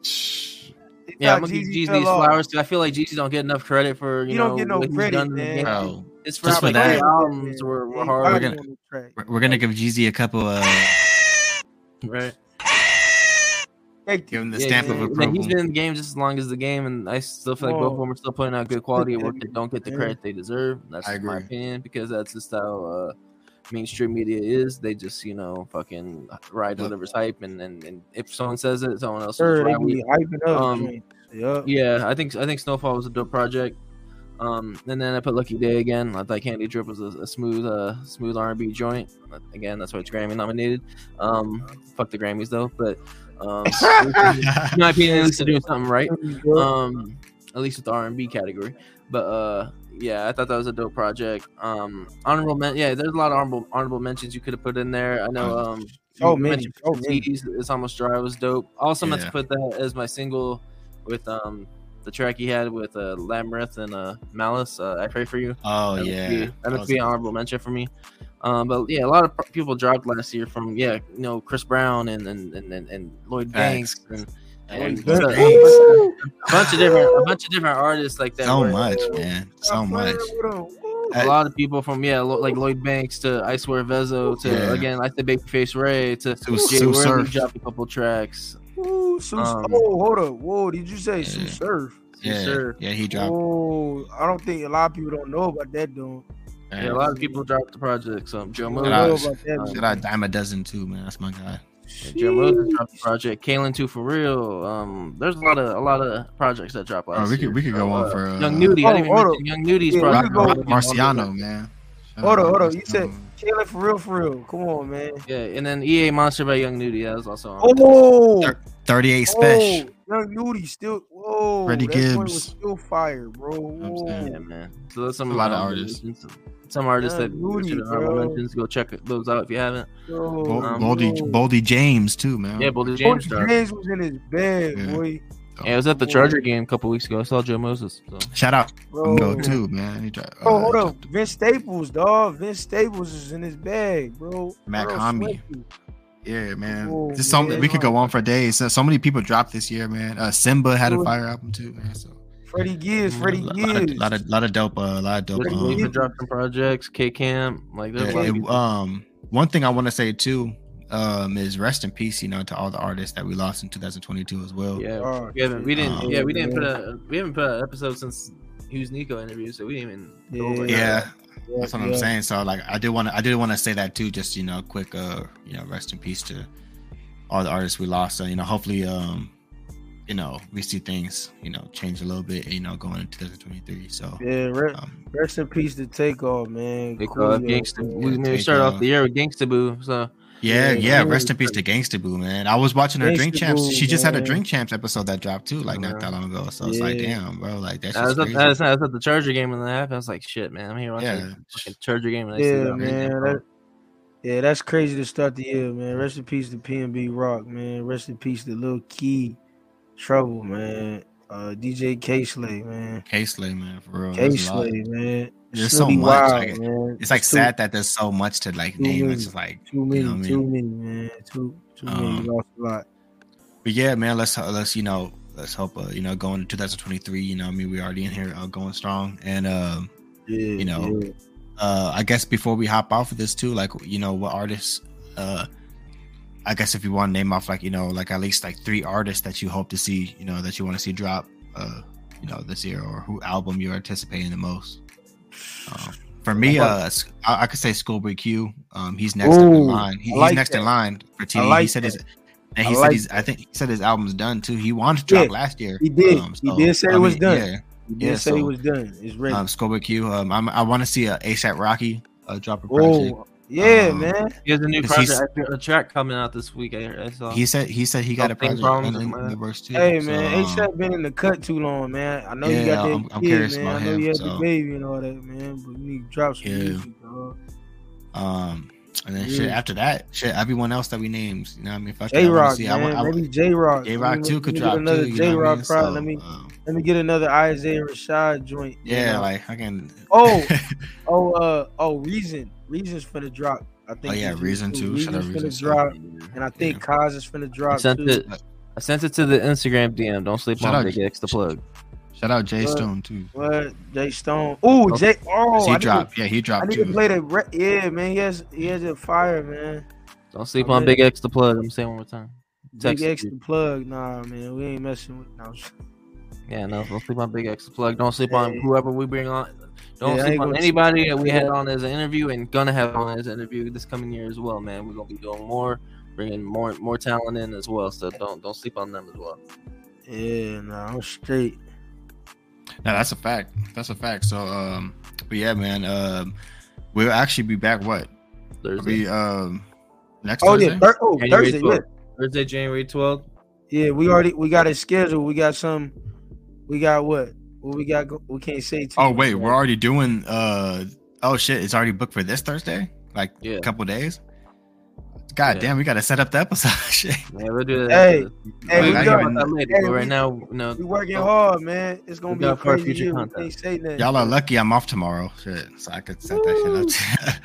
[SPEAKER 2] They
[SPEAKER 3] yeah, I'm
[SPEAKER 2] thought
[SPEAKER 3] gonna give
[SPEAKER 2] Jeezy
[SPEAKER 3] Jeezy these
[SPEAKER 2] flowers.
[SPEAKER 3] flowers. 'cause I feel like Jeezy don't get enough credit for you
[SPEAKER 2] He
[SPEAKER 3] know
[SPEAKER 2] don't get no
[SPEAKER 3] what he's
[SPEAKER 2] credit,
[SPEAKER 3] done in the
[SPEAKER 2] man.
[SPEAKER 3] game.
[SPEAKER 1] Bro,
[SPEAKER 3] His
[SPEAKER 1] Just
[SPEAKER 3] first
[SPEAKER 1] for that-
[SPEAKER 3] three albums were, were hard.
[SPEAKER 1] We're gonna-
[SPEAKER 2] on the track.
[SPEAKER 1] we're, we're gonna give Jeezy a couple of
[SPEAKER 3] Right.
[SPEAKER 1] Give him the
[SPEAKER 3] Yeah,
[SPEAKER 1] stamp
[SPEAKER 3] yeah,
[SPEAKER 1] of
[SPEAKER 3] yeah.
[SPEAKER 1] approval.
[SPEAKER 3] He's been in the game just as long as the game, and I still feel like both of them are still putting out good quality of work that don't get the credit they deserve. That's
[SPEAKER 1] I
[SPEAKER 3] just my opinion because that's just how uh, mainstream media is. They just you know fucking ride
[SPEAKER 1] Yep.
[SPEAKER 3] whatever's hype, and, and and if someone says it, someone else
[SPEAKER 2] Sir,
[SPEAKER 3] will
[SPEAKER 2] they
[SPEAKER 3] ride with
[SPEAKER 2] be
[SPEAKER 3] it.
[SPEAKER 2] up.
[SPEAKER 3] Um,
[SPEAKER 2] joints.
[SPEAKER 3] Yeah, I think I think Snowfall was a dope project. Um, and then I put Lucky Daye again. I thought Candy Drip was a, a smooth, uh, smooth R and B joint. Again, that's why it's Grammy nominated. Um, fuck the Grammys though, but um, in my opinion, at least they're doing something right. Um, at least with the R and B category. But uh, yeah, I thought that was a dope project. Um, honorable men, yeah, there's a lot of honorable honorable mentions you could have put in there. I know. Um,
[SPEAKER 2] So
[SPEAKER 3] you
[SPEAKER 2] many,
[SPEAKER 3] mentioned
[SPEAKER 2] so many.
[SPEAKER 3] It's almost dry was dope. Also meant to put that as my single with um the track he had with uh Labrinth and uh Malice. Uh, I pray for you.
[SPEAKER 1] oh
[SPEAKER 3] That
[SPEAKER 1] yeah,
[SPEAKER 3] be, that
[SPEAKER 1] That
[SPEAKER 3] be an honorable mention for me. Um, but yeah, a lot of people dropped last year from yeah, you know, Chris Brown and and and, and, Lloyd. Banks and, and a, a bunch of different a bunch of different artists like that.
[SPEAKER 1] so
[SPEAKER 3] where-
[SPEAKER 1] much, man, so much.
[SPEAKER 3] a lot of people from yeah, like Lloyd Banks to I swear Vezo to
[SPEAKER 1] Yeah.
[SPEAKER 3] again like the Babyface Ray to
[SPEAKER 1] Sue-
[SPEAKER 3] Jay
[SPEAKER 1] Sue
[SPEAKER 3] Worthy dropped a couple tracks.
[SPEAKER 2] Ooh, Sue,
[SPEAKER 3] Um,
[SPEAKER 2] oh, hold up. Whoa, did you say Sue Surf?
[SPEAKER 1] Yeah,
[SPEAKER 3] Surf.
[SPEAKER 1] yeah, he dropped.
[SPEAKER 2] Oh, I don't think a lot of people don't know about that, dude.
[SPEAKER 3] Yeah, a lot of people dropped the project. So Joe Moses,
[SPEAKER 1] Shout
[SPEAKER 2] know
[SPEAKER 1] out-
[SPEAKER 2] about that.
[SPEAKER 1] Shout out Dime a Dozen too, man. That's my guy.
[SPEAKER 3] yeah, Joe Moses dropped the project. Kalen too for real. Um, there's a lot of a lot of projects that dropped last
[SPEAKER 1] Oh, we could we could go
[SPEAKER 3] So,
[SPEAKER 1] on
[SPEAKER 3] uh,
[SPEAKER 1] for uh,
[SPEAKER 3] Young Nudy. I
[SPEAKER 2] Oh,
[SPEAKER 3] didn't even
[SPEAKER 2] hold
[SPEAKER 3] mention Young Nudy's
[SPEAKER 2] Yeah,
[SPEAKER 3] project.
[SPEAKER 2] could
[SPEAKER 1] Rock Marciano, man.
[SPEAKER 2] Hold
[SPEAKER 1] out
[SPEAKER 2] on, hold on.
[SPEAKER 1] Marciano.
[SPEAKER 2] You said kill it for real, for real. Come on, man.
[SPEAKER 3] Yeah, and then EA Monster by Young Nudy. That was also on.
[SPEAKER 2] Oh,
[SPEAKER 1] Thir- 38
[SPEAKER 2] oh,
[SPEAKER 1] special.
[SPEAKER 2] Young Nudy still. Whoa,
[SPEAKER 1] Freddie
[SPEAKER 2] that
[SPEAKER 1] Gibbs.
[SPEAKER 2] was still fire, bro.
[SPEAKER 1] I'm saying.
[SPEAKER 3] Yeah, man. So that's some
[SPEAKER 1] A lot of
[SPEAKER 3] honorable
[SPEAKER 1] artists.
[SPEAKER 3] mentions. Some artists
[SPEAKER 2] Yeah,
[SPEAKER 3] that
[SPEAKER 2] Nudie,
[SPEAKER 3] should have mentions. Go check those out if you haven't.
[SPEAKER 2] Yo,
[SPEAKER 1] Bol-
[SPEAKER 3] Um,
[SPEAKER 1] Boldy,
[SPEAKER 2] yo.
[SPEAKER 1] Boldy James too, man.
[SPEAKER 3] Yeah, Boldy
[SPEAKER 2] James,
[SPEAKER 3] James.
[SPEAKER 2] James was in his bed,
[SPEAKER 1] Yeah.
[SPEAKER 2] boy.
[SPEAKER 3] Yeah, I was at the Charger game a couple weeks ago. I saw Joe Moses. So.
[SPEAKER 1] Shout out
[SPEAKER 2] Bro,
[SPEAKER 1] Go too, man. He dropped,
[SPEAKER 2] Bro,
[SPEAKER 1] uh,
[SPEAKER 2] hold up.
[SPEAKER 1] dropped
[SPEAKER 2] Vince Staples, dog. Vince Staples is in his bag, bro.
[SPEAKER 1] Mac
[SPEAKER 2] Earl
[SPEAKER 1] Homie.
[SPEAKER 2] Sweaty.
[SPEAKER 1] Yeah, man. Just so
[SPEAKER 2] man.
[SPEAKER 1] we could go on for days. So, so many people dropped this year, man. Uh, Symba had a fire album too, man. So
[SPEAKER 2] Freddie Gibbs, Freddie
[SPEAKER 1] a lot, of,
[SPEAKER 2] Gibbs.
[SPEAKER 1] lot of lot of dope, uh, lot of dope.
[SPEAKER 3] There's
[SPEAKER 1] Um,
[SPEAKER 3] David dropped some projects. K Camp. Like there's
[SPEAKER 1] yeah, it- um, one thing I want to say too, um, is rest in peace, you know, to all the artists that we lost in 2022 as well.
[SPEAKER 3] Yeah,
[SPEAKER 2] Oh,
[SPEAKER 3] we haven't. We didn't.
[SPEAKER 1] Um,
[SPEAKER 3] yeah, we didn't put a. We haven't put an episode since Hughes Nico interview, so we didn't even. Go
[SPEAKER 2] Yeah.
[SPEAKER 1] Yeah, that's what I'm saying. So like, I did want to, I did want to say that too. Just you know, quick, uh, you know, rest in peace to all the artists we lost. So you know, hopefully, um, you know, we see things, you know, change a little bit, you know, going into 2023. So,
[SPEAKER 2] Yeah, re-
[SPEAKER 1] um,
[SPEAKER 2] rest in peace to Takeoff, man.
[SPEAKER 3] They call it Gangsta.
[SPEAKER 2] man.
[SPEAKER 3] We, we
[SPEAKER 1] Take,
[SPEAKER 3] started
[SPEAKER 1] uh,
[SPEAKER 3] off the year with Gangsta Boo. So
[SPEAKER 1] yeah,
[SPEAKER 2] Yeah,
[SPEAKER 1] yeah.
[SPEAKER 2] man.
[SPEAKER 1] Rest in peace to Gangsta Boo, man. I was watching her Drink Champs.
[SPEAKER 2] Boo,
[SPEAKER 1] She just had a. Drink Champs episode that dropped too, like not that uh-huh. long ago. So it's like, damn, bro, like that's
[SPEAKER 3] I was,
[SPEAKER 1] just
[SPEAKER 3] at,
[SPEAKER 1] crazy.
[SPEAKER 3] I, was, I was at the Charger game and that happened. I was like, shit, man, I'm here watching
[SPEAKER 1] Yeah.
[SPEAKER 3] the fucking Charger game. And
[SPEAKER 2] Yeah, man. That, yeah, that's crazy to start the year, man. Rest in peace to PNB Rock, man. Rest in peace to Lil Keed, Trouble, man. Uh, DJ Kay Slay, man.
[SPEAKER 1] Kay Slay, man, for real. Kay
[SPEAKER 2] Slay, man.
[SPEAKER 1] There's so much,
[SPEAKER 2] Wild,
[SPEAKER 1] like,
[SPEAKER 2] man.
[SPEAKER 1] It's like
[SPEAKER 2] Too-
[SPEAKER 1] sad that there's so much to like name.
[SPEAKER 2] many.
[SPEAKER 1] It's just like
[SPEAKER 2] Too many,
[SPEAKER 1] know what I
[SPEAKER 2] too many, man. Too, too many.
[SPEAKER 1] Um,
[SPEAKER 2] We lost a lot.
[SPEAKER 1] But yeah, man, let's let's you know let's hope uh, you know going to 2023. You know, I mean, we already in here uh, going strong, and um,
[SPEAKER 2] Yeah,
[SPEAKER 1] you know,
[SPEAKER 2] yeah.
[SPEAKER 1] uh, I guess before we hop off of this too, like you know, what artists, uh, I guess if you want to name off like you know like at least like three artists that you hope to see, you know, that you want to see drop, uh, you know, this year, or who album you're anticipating the most. Um, for me, uh, I, I could say Schoolboy Q. Um, he's next
[SPEAKER 2] Ooh,
[SPEAKER 1] in line. He,
[SPEAKER 2] I like
[SPEAKER 1] he's next
[SPEAKER 2] that.
[SPEAKER 1] in line for T.
[SPEAKER 2] I
[SPEAKER 1] he said
[SPEAKER 2] that.
[SPEAKER 1] his, and he
[SPEAKER 2] I
[SPEAKER 1] said
[SPEAKER 2] like
[SPEAKER 1] he's. I think he said his album's done too. He wanted to drop
[SPEAKER 2] Yeah,
[SPEAKER 1] last year.
[SPEAKER 2] he did.
[SPEAKER 1] Um,
[SPEAKER 2] He did say it was done.
[SPEAKER 1] Yeah,
[SPEAKER 2] He did
[SPEAKER 1] Yeah,
[SPEAKER 2] say
[SPEAKER 1] so,
[SPEAKER 2] it was done. It's ready.
[SPEAKER 1] Um, Scoba Q. Um, I'm, I want to see a ASAP Rocky uh, drop a project.
[SPEAKER 2] oh, yeah,
[SPEAKER 1] um,
[SPEAKER 2] man.
[SPEAKER 3] He has a new
[SPEAKER 1] Is he s-
[SPEAKER 3] project, a track coming out this week. I, I saw.
[SPEAKER 1] He said he said he got a project in, in,
[SPEAKER 3] with
[SPEAKER 1] in
[SPEAKER 3] my-
[SPEAKER 1] the works too.
[SPEAKER 2] Hey,
[SPEAKER 1] so,
[SPEAKER 2] man.
[SPEAKER 1] um,
[SPEAKER 2] ASAP been in the cut too long, man. I know you got that
[SPEAKER 1] I'm- I'm
[SPEAKER 2] kid,
[SPEAKER 1] curious
[SPEAKER 2] man.
[SPEAKER 1] about
[SPEAKER 2] I know
[SPEAKER 1] him,
[SPEAKER 2] you had
[SPEAKER 1] so-
[SPEAKER 2] the baby and all that, man. But you need to drop some
[SPEAKER 1] Yeah.
[SPEAKER 2] music, dog.
[SPEAKER 1] Um, and then shit after that, shit everyone else that we named, you know what I mean? Fuck it,
[SPEAKER 2] J
[SPEAKER 1] I wanna
[SPEAKER 2] Rock,
[SPEAKER 1] see-
[SPEAKER 2] man.
[SPEAKER 1] want- I-
[SPEAKER 2] Maybe Jay Rock.
[SPEAKER 1] Jay Rock too could drop
[SPEAKER 2] another J
[SPEAKER 1] know I
[SPEAKER 2] Rock
[SPEAKER 1] mean?
[SPEAKER 2] project.
[SPEAKER 1] So,
[SPEAKER 2] let me
[SPEAKER 1] um,
[SPEAKER 2] let me get another Isaiah Rashad joint.
[SPEAKER 1] yeah,
[SPEAKER 2] know?
[SPEAKER 1] like I can.
[SPEAKER 2] Oh, oh, uh, oh, Reason, Reason's finna drop. I think.
[SPEAKER 1] Oh, yeah, Reason too. Shout out
[SPEAKER 2] Reason's
[SPEAKER 1] Reason,
[SPEAKER 2] finna
[SPEAKER 1] so-
[SPEAKER 2] drop, and I think Kaz is finna
[SPEAKER 3] I
[SPEAKER 2] drop
[SPEAKER 3] sent
[SPEAKER 2] too.
[SPEAKER 3] it. I sent it to the Instagram DM. Don't sleep
[SPEAKER 1] Shout
[SPEAKER 3] on Big X the plug.
[SPEAKER 1] Shout out Jay
[SPEAKER 2] What?
[SPEAKER 1] Stone too.
[SPEAKER 2] What? Jay Stone. Ooh,
[SPEAKER 3] Oh,
[SPEAKER 2] Jay. Oh,
[SPEAKER 1] he
[SPEAKER 2] I need to-
[SPEAKER 1] dropped. yeah, he dropped.
[SPEAKER 2] I need
[SPEAKER 1] too.
[SPEAKER 2] to play the. Re- yeah, man. He has he has a fire, man.
[SPEAKER 3] Don't sleep
[SPEAKER 2] I'm
[SPEAKER 3] on
[SPEAKER 2] ready.
[SPEAKER 3] Big X the plug. I'm saying one more time.
[SPEAKER 2] Big X
[SPEAKER 3] you.
[SPEAKER 2] the plug. Nah, man. We ain't messing with. No.
[SPEAKER 3] Yeah, no, don't sleep on Big X the plug. Don't sleep on whoever we bring on. Don't
[SPEAKER 2] Yeah,
[SPEAKER 3] sleep on
[SPEAKER 2] gonna-
[SPEAKER 3] anybody that we had on as an interview and gonna have on as an interview this coming year as well, man. We're gonna be doing more, bringing more more talent in as well. So don't don't sleep on them as well.
[SPEAKER 2] Yeah, nah. I'm straight.
[SPEAKER 1] No, that's a fact. That's a fact. So, um, but yeah, man, um, we'll actually be back. What?
[SPEAKER 3] Thursday,
[SPEAKER 1] We um next
[SPEAKER 2] Oh
[SPEAKER 1] Thursday.
[SPEAKER 2] yeah. Thir- oh,
[SPEAKER 3] January
[SPEAKER 2] Thursday. Yeah.
[SPEAKER 3] Thursday, January twelfth.
[SPEAKER 2] Yeah, we already we got it scheduled. We got some. We got what? What we got? Go- we can't say. Too
[SPEAKER 1] Oh
[SPEAKER 2] much,
[SPEAKER 1] wait,
[SPEAKER 2] right?
[SPEAKER 1] we're already doing. Uh oh shit, it's already booked for this Thursday. Like
[SPEAKER 3] Yeah.
[SPEAKER 1] a couple days. God
[SPEAKER 3] Yeah.
[SPEAKER 1] damn, we gotta set up the episode. shit.
[SPEAKER 3] Yeah, we'll do that.
[SPEAKER 2] Hey, hey,
[SPEAKER 3] We'll
[SPEAKER 1] we got-
[SPEAKER 3] about later,
[SPEAKER 2] hey,
[SPEAKER 3] but right
[SPEAKER 2] we-
[SPEAKER 3] now, no.
[SPEAKER 2] We working hard, man. It's gonna be a
[SPEAKER 3] got for
[SPEAKER 2] crazy
[SPEAKER 3] future
[SPEAKER 2] year.
[SPEAKER 3] Content.
[SPEAKER 2] can't say nothing.
[SPEAKER 1] Y'all are lucky. I'm off tomorrow. Shit, so I could set that shit up.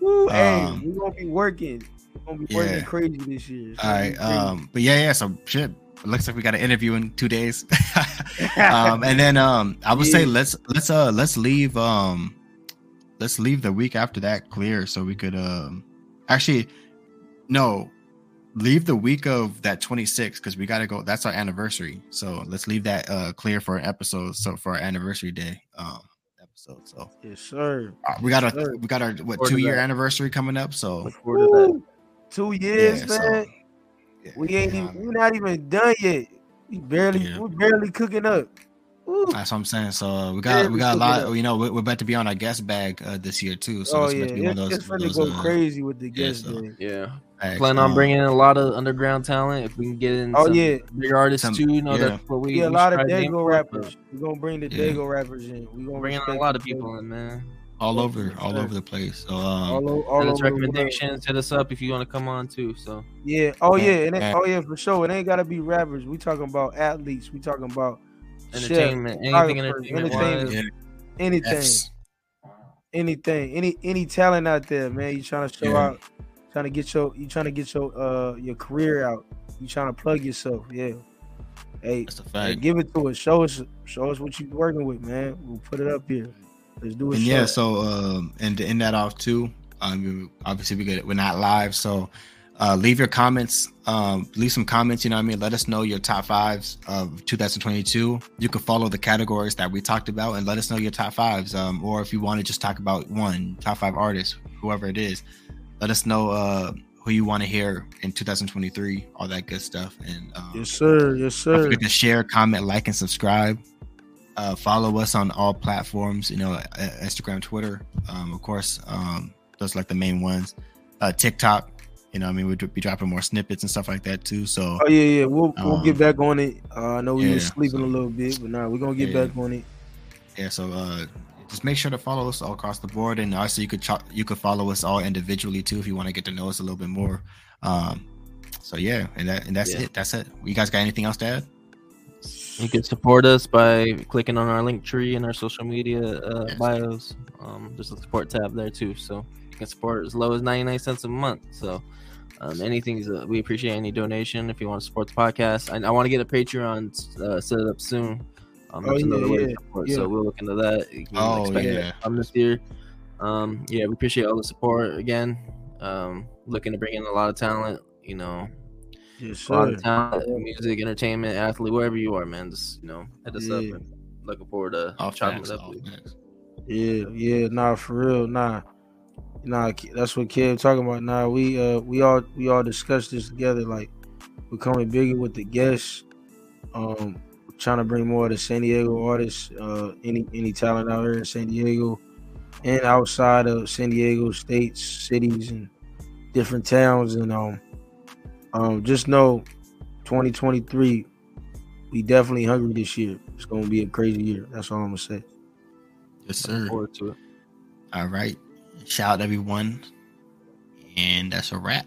[SPEAKER 2] Woo, hey,
[SPEAKER 1] Um,
[SPEAKER 2] we gonna be working. We're gonna be working
[SPEAKER 1] yeah.
[SPEAKER 2] crazy this year. It's
[SPEAKER 1] All
[SPEAKER 2] gonna be
[SPEAKER 1] right.
[SPEAKER 2] crazy.
[SPEAKER 1] Um, but yeah, yeah. So shit. It looks like we got an interview in two days. um, and then um, I would say let's let's uh let's leave um let's leave the week after that clear so we could um actually no leave the week of that 26 because we got to go that's our anniversary so let's leave that uh clear for an episode so for our anniversary day um episode so
[SPEAKER 2] yes, sir.
[SPEAKER 1] uh, we got
[SPEAKER 2] Sure.
[SPEAKER 1] our we got our what
[SPEAKER 3] Forward to
[SPEAKER 1] two year
[SPEAKER 3] that.
[SPEAKER 1] anniversary coming up so
[SPEAKER 3] Look to that.
[SPEAKER 2] Two years,
[SPEAKER 1] yeah, so,
[SPEAKER 2] man.
[SPEAKER 1] Yeah,
[SPEAKER 2] we ain't even. We're not even done yet. We barely.
[SPEAKER 1] Yeah.
[SPEAKER 2] We're barely cooking up. Woo.
[SPEAKER 1] That's what I'm saying. So uh, we got
[SPEAKER 2] Yeah,
[SPEAKER 1] we
[SPEAKER 2] we
[SPEAKER 1] got a lot.
[SPEAKER 2] up.
[SPEAKER 1] You know, we're, we're about to be on our guest bag uh, this year too. So
[SPEAKER 2] oh
[SPEAKER 1] it's
[SPEAKER 2] yeah,
[SPEAKER 1] about to be one
[SPEAKER 2] it's,
[SPEAKER 1] of those.
[SPEAKER 2] it's gonna
[SPEAKER 1] those,
[SPEAKER 2] go
[SPEAKER 1] uh,
[SPEAKER 2] crazy with the
[SPEAKER 1] yeah, so-
[SPEAKER 2] day.
[SPEAKER 3] Yeah.
[SPEAKER 1] bags.
[SPEAKER 3] Plan on
[SPEAKER 1] Um,
[SPEAKER 3] bringing in a lot of underground talent. If we can get in
[SPEAKER 2] Oh
[SPEAKER 3] some
[SPEAKER 2] yeah,
[SPEAKER 3] bigger artists
[SPEAKER 1] Some-
[SPEAKER 3] too, you know
[SPEAKER 1] yeah.
[SPEAKER 3] that's what we
[SPEAKER 2] yeah, a
[SPEAKER 3] we
[SPEAKER 2] lot of
[SPEAKER 3] strive
[SPEAKER 2] Dago rappers. We're gonna bring the
[SPEAKER 1] Yeah.
[SPEAKER 2] Dago rappers in. We're gonna
[SPEAKER 3] bring in a lot of people in, man.
[SPEAKER 1] All over, all over the place. So um,
[SPEAKER 2] All, o- all
[SPEAKER 3] Send
[SPEAKER 2] over
[SPEAKER 3] us recommendations. Hit us up if you want to come on too. So
[SPEAKER 2] Yeah. Oh
[SPEAKER 1] Yeah,
[SPEAKER 2] yeah. And it,
[SPEAKER 1] yeah.
[SPEAKER 2] oh yeah, for sure. It ain't gotta be rappers. We talking about athletes. We talking about chefs,
[SPEAKER 3] entertainment, anything
[SPEAKER 2] photographers,
[SPEAKER 3] entertainment wise.
[SPEAKER 1] yeah,
[SPEAKER 2] anything,
[SPEAKER 1] that's-
[SPEAKER 2] anything, any any talent out there, man. You trying to show
[SPEAKER 1] Yeah.
[SPEAKER 2] out, trying to get your, you trying to get your uh your career out. You trying to plug yourself. Yeah. Hey,
[SPEAKER 1] that's a
[SPEAKER 2] hey, give it to us. Show us, show us what you're working with, man. We'll put it up here. Let's do it.
[SPEAKER 1] And yeah, so um, and to end that off too, um, obviously we get we're not live, so uh, leave your comments. Um, leave some comments. You know what I mean. Let us know your top fives of 2022. You can follow the categories that we talked about and let us know your top fives. Um, or if you want to just talk about one top five artists, whoever it is, let us know uh, who you want to hear in 2023. All that good stuff. And um,
[SPEAKER 2] yes, sir. Yes, sir.
[SPEAKER 1] don't forget to share, comment, like, and subscribe. Uh, follow us on all platforms. You know, uh, Instagram, Twitter, um, of course. Um, those are like the main ones. Uh, TikTok. You know, I mean, we'd be dropping more snippets and stuff like that too. So
[SPEAKER 2] Oh yeah, yeah. We'll we'll
[SPEAKER 1] Um,
[SPEAKER 2] get back on it. Uh, I know we
[SPEAKER 1] yeah,
[SPEAKER 2] were sleeping
[SPEAKER 1] so-
[SPEAKER 2] a little bit, but now we're gonna get
[SPEAKER 1] Yeah.
[SPEAKER 2] back on it.
[SPEAKER 1] yeah, so uh, just make sure to follow us all across the board, and also you could ch- you could follow us all individually too if you want to get to know us a little bit more. Um, so yeah, and that and that's
[SPEAKER 3] Yeah.
[SPEAKER 1] it. That's it. You guys got anything else to add?
[SPEAKER 3] You can support us by clicking on our Linktree in our social media uh, bios. Um, there's a support tab there too, so you can support as low as 99 cents a month. So um, anything is, uh, we appreciate any donation if you want to support the podcast. I, I want to get a Patreon uh, set up soon. Um,
[SPEAKER 2] Oh,
[SPEAKER 3] another
[SPEAKER 2] yeah,
[SPEAKER 3] way to
[SPEAKER 2] yeah,
[SPEAKER 3] support,
[SPEAKER 2] yeah.
[SPEAKER 3] So we'll look into that. You can
[SPEAKER 1] Oh,
[SPEAKER 3] expect
[SPEAKER 1] yeah.
[SPEAKER 3] come this year. Um, yeah, we appreciate all the support again. Um, looking to bring in a lot of talent. You know,
[SPEAKER 2] Yes,
[SPEAKER 3] a lot
[SPEAKER 2] sir.
[SPEAKER 3] of talent, music, entertainment, athlete, wherever you are, man. Just you know, hit us up. And looking forward to
[SPEAKER 1] off
[SPEAKER 3] chopping
[SPEAKER 1] facts.
[SPEAKER 3] it up.
[SPEAKER 1] all
[SPEAKER 3] with you.
[SPEAKER 1] facts.
[SPEAKER 2] Yeah, yeah, nah, for real, nah, nah. That's what Kev talking about. Nah, we uh, we all we all discussed this together. Like, becoming bigger with the guests, um, trying to bring more of the San Diego artists, uh, any any talent out here in San Diego and outside of San Diego states, cities, and different towns. And um, um, just know, 2023, we definitely hungry this year. It's gonna be a crazy year. That's all I'm gonna say.
[SPEAKER 1] Yes, sir.
[SPEAKER 3] forward to it.
[SPEAKER 1] All right. Shout out everyone. And that's a wrap.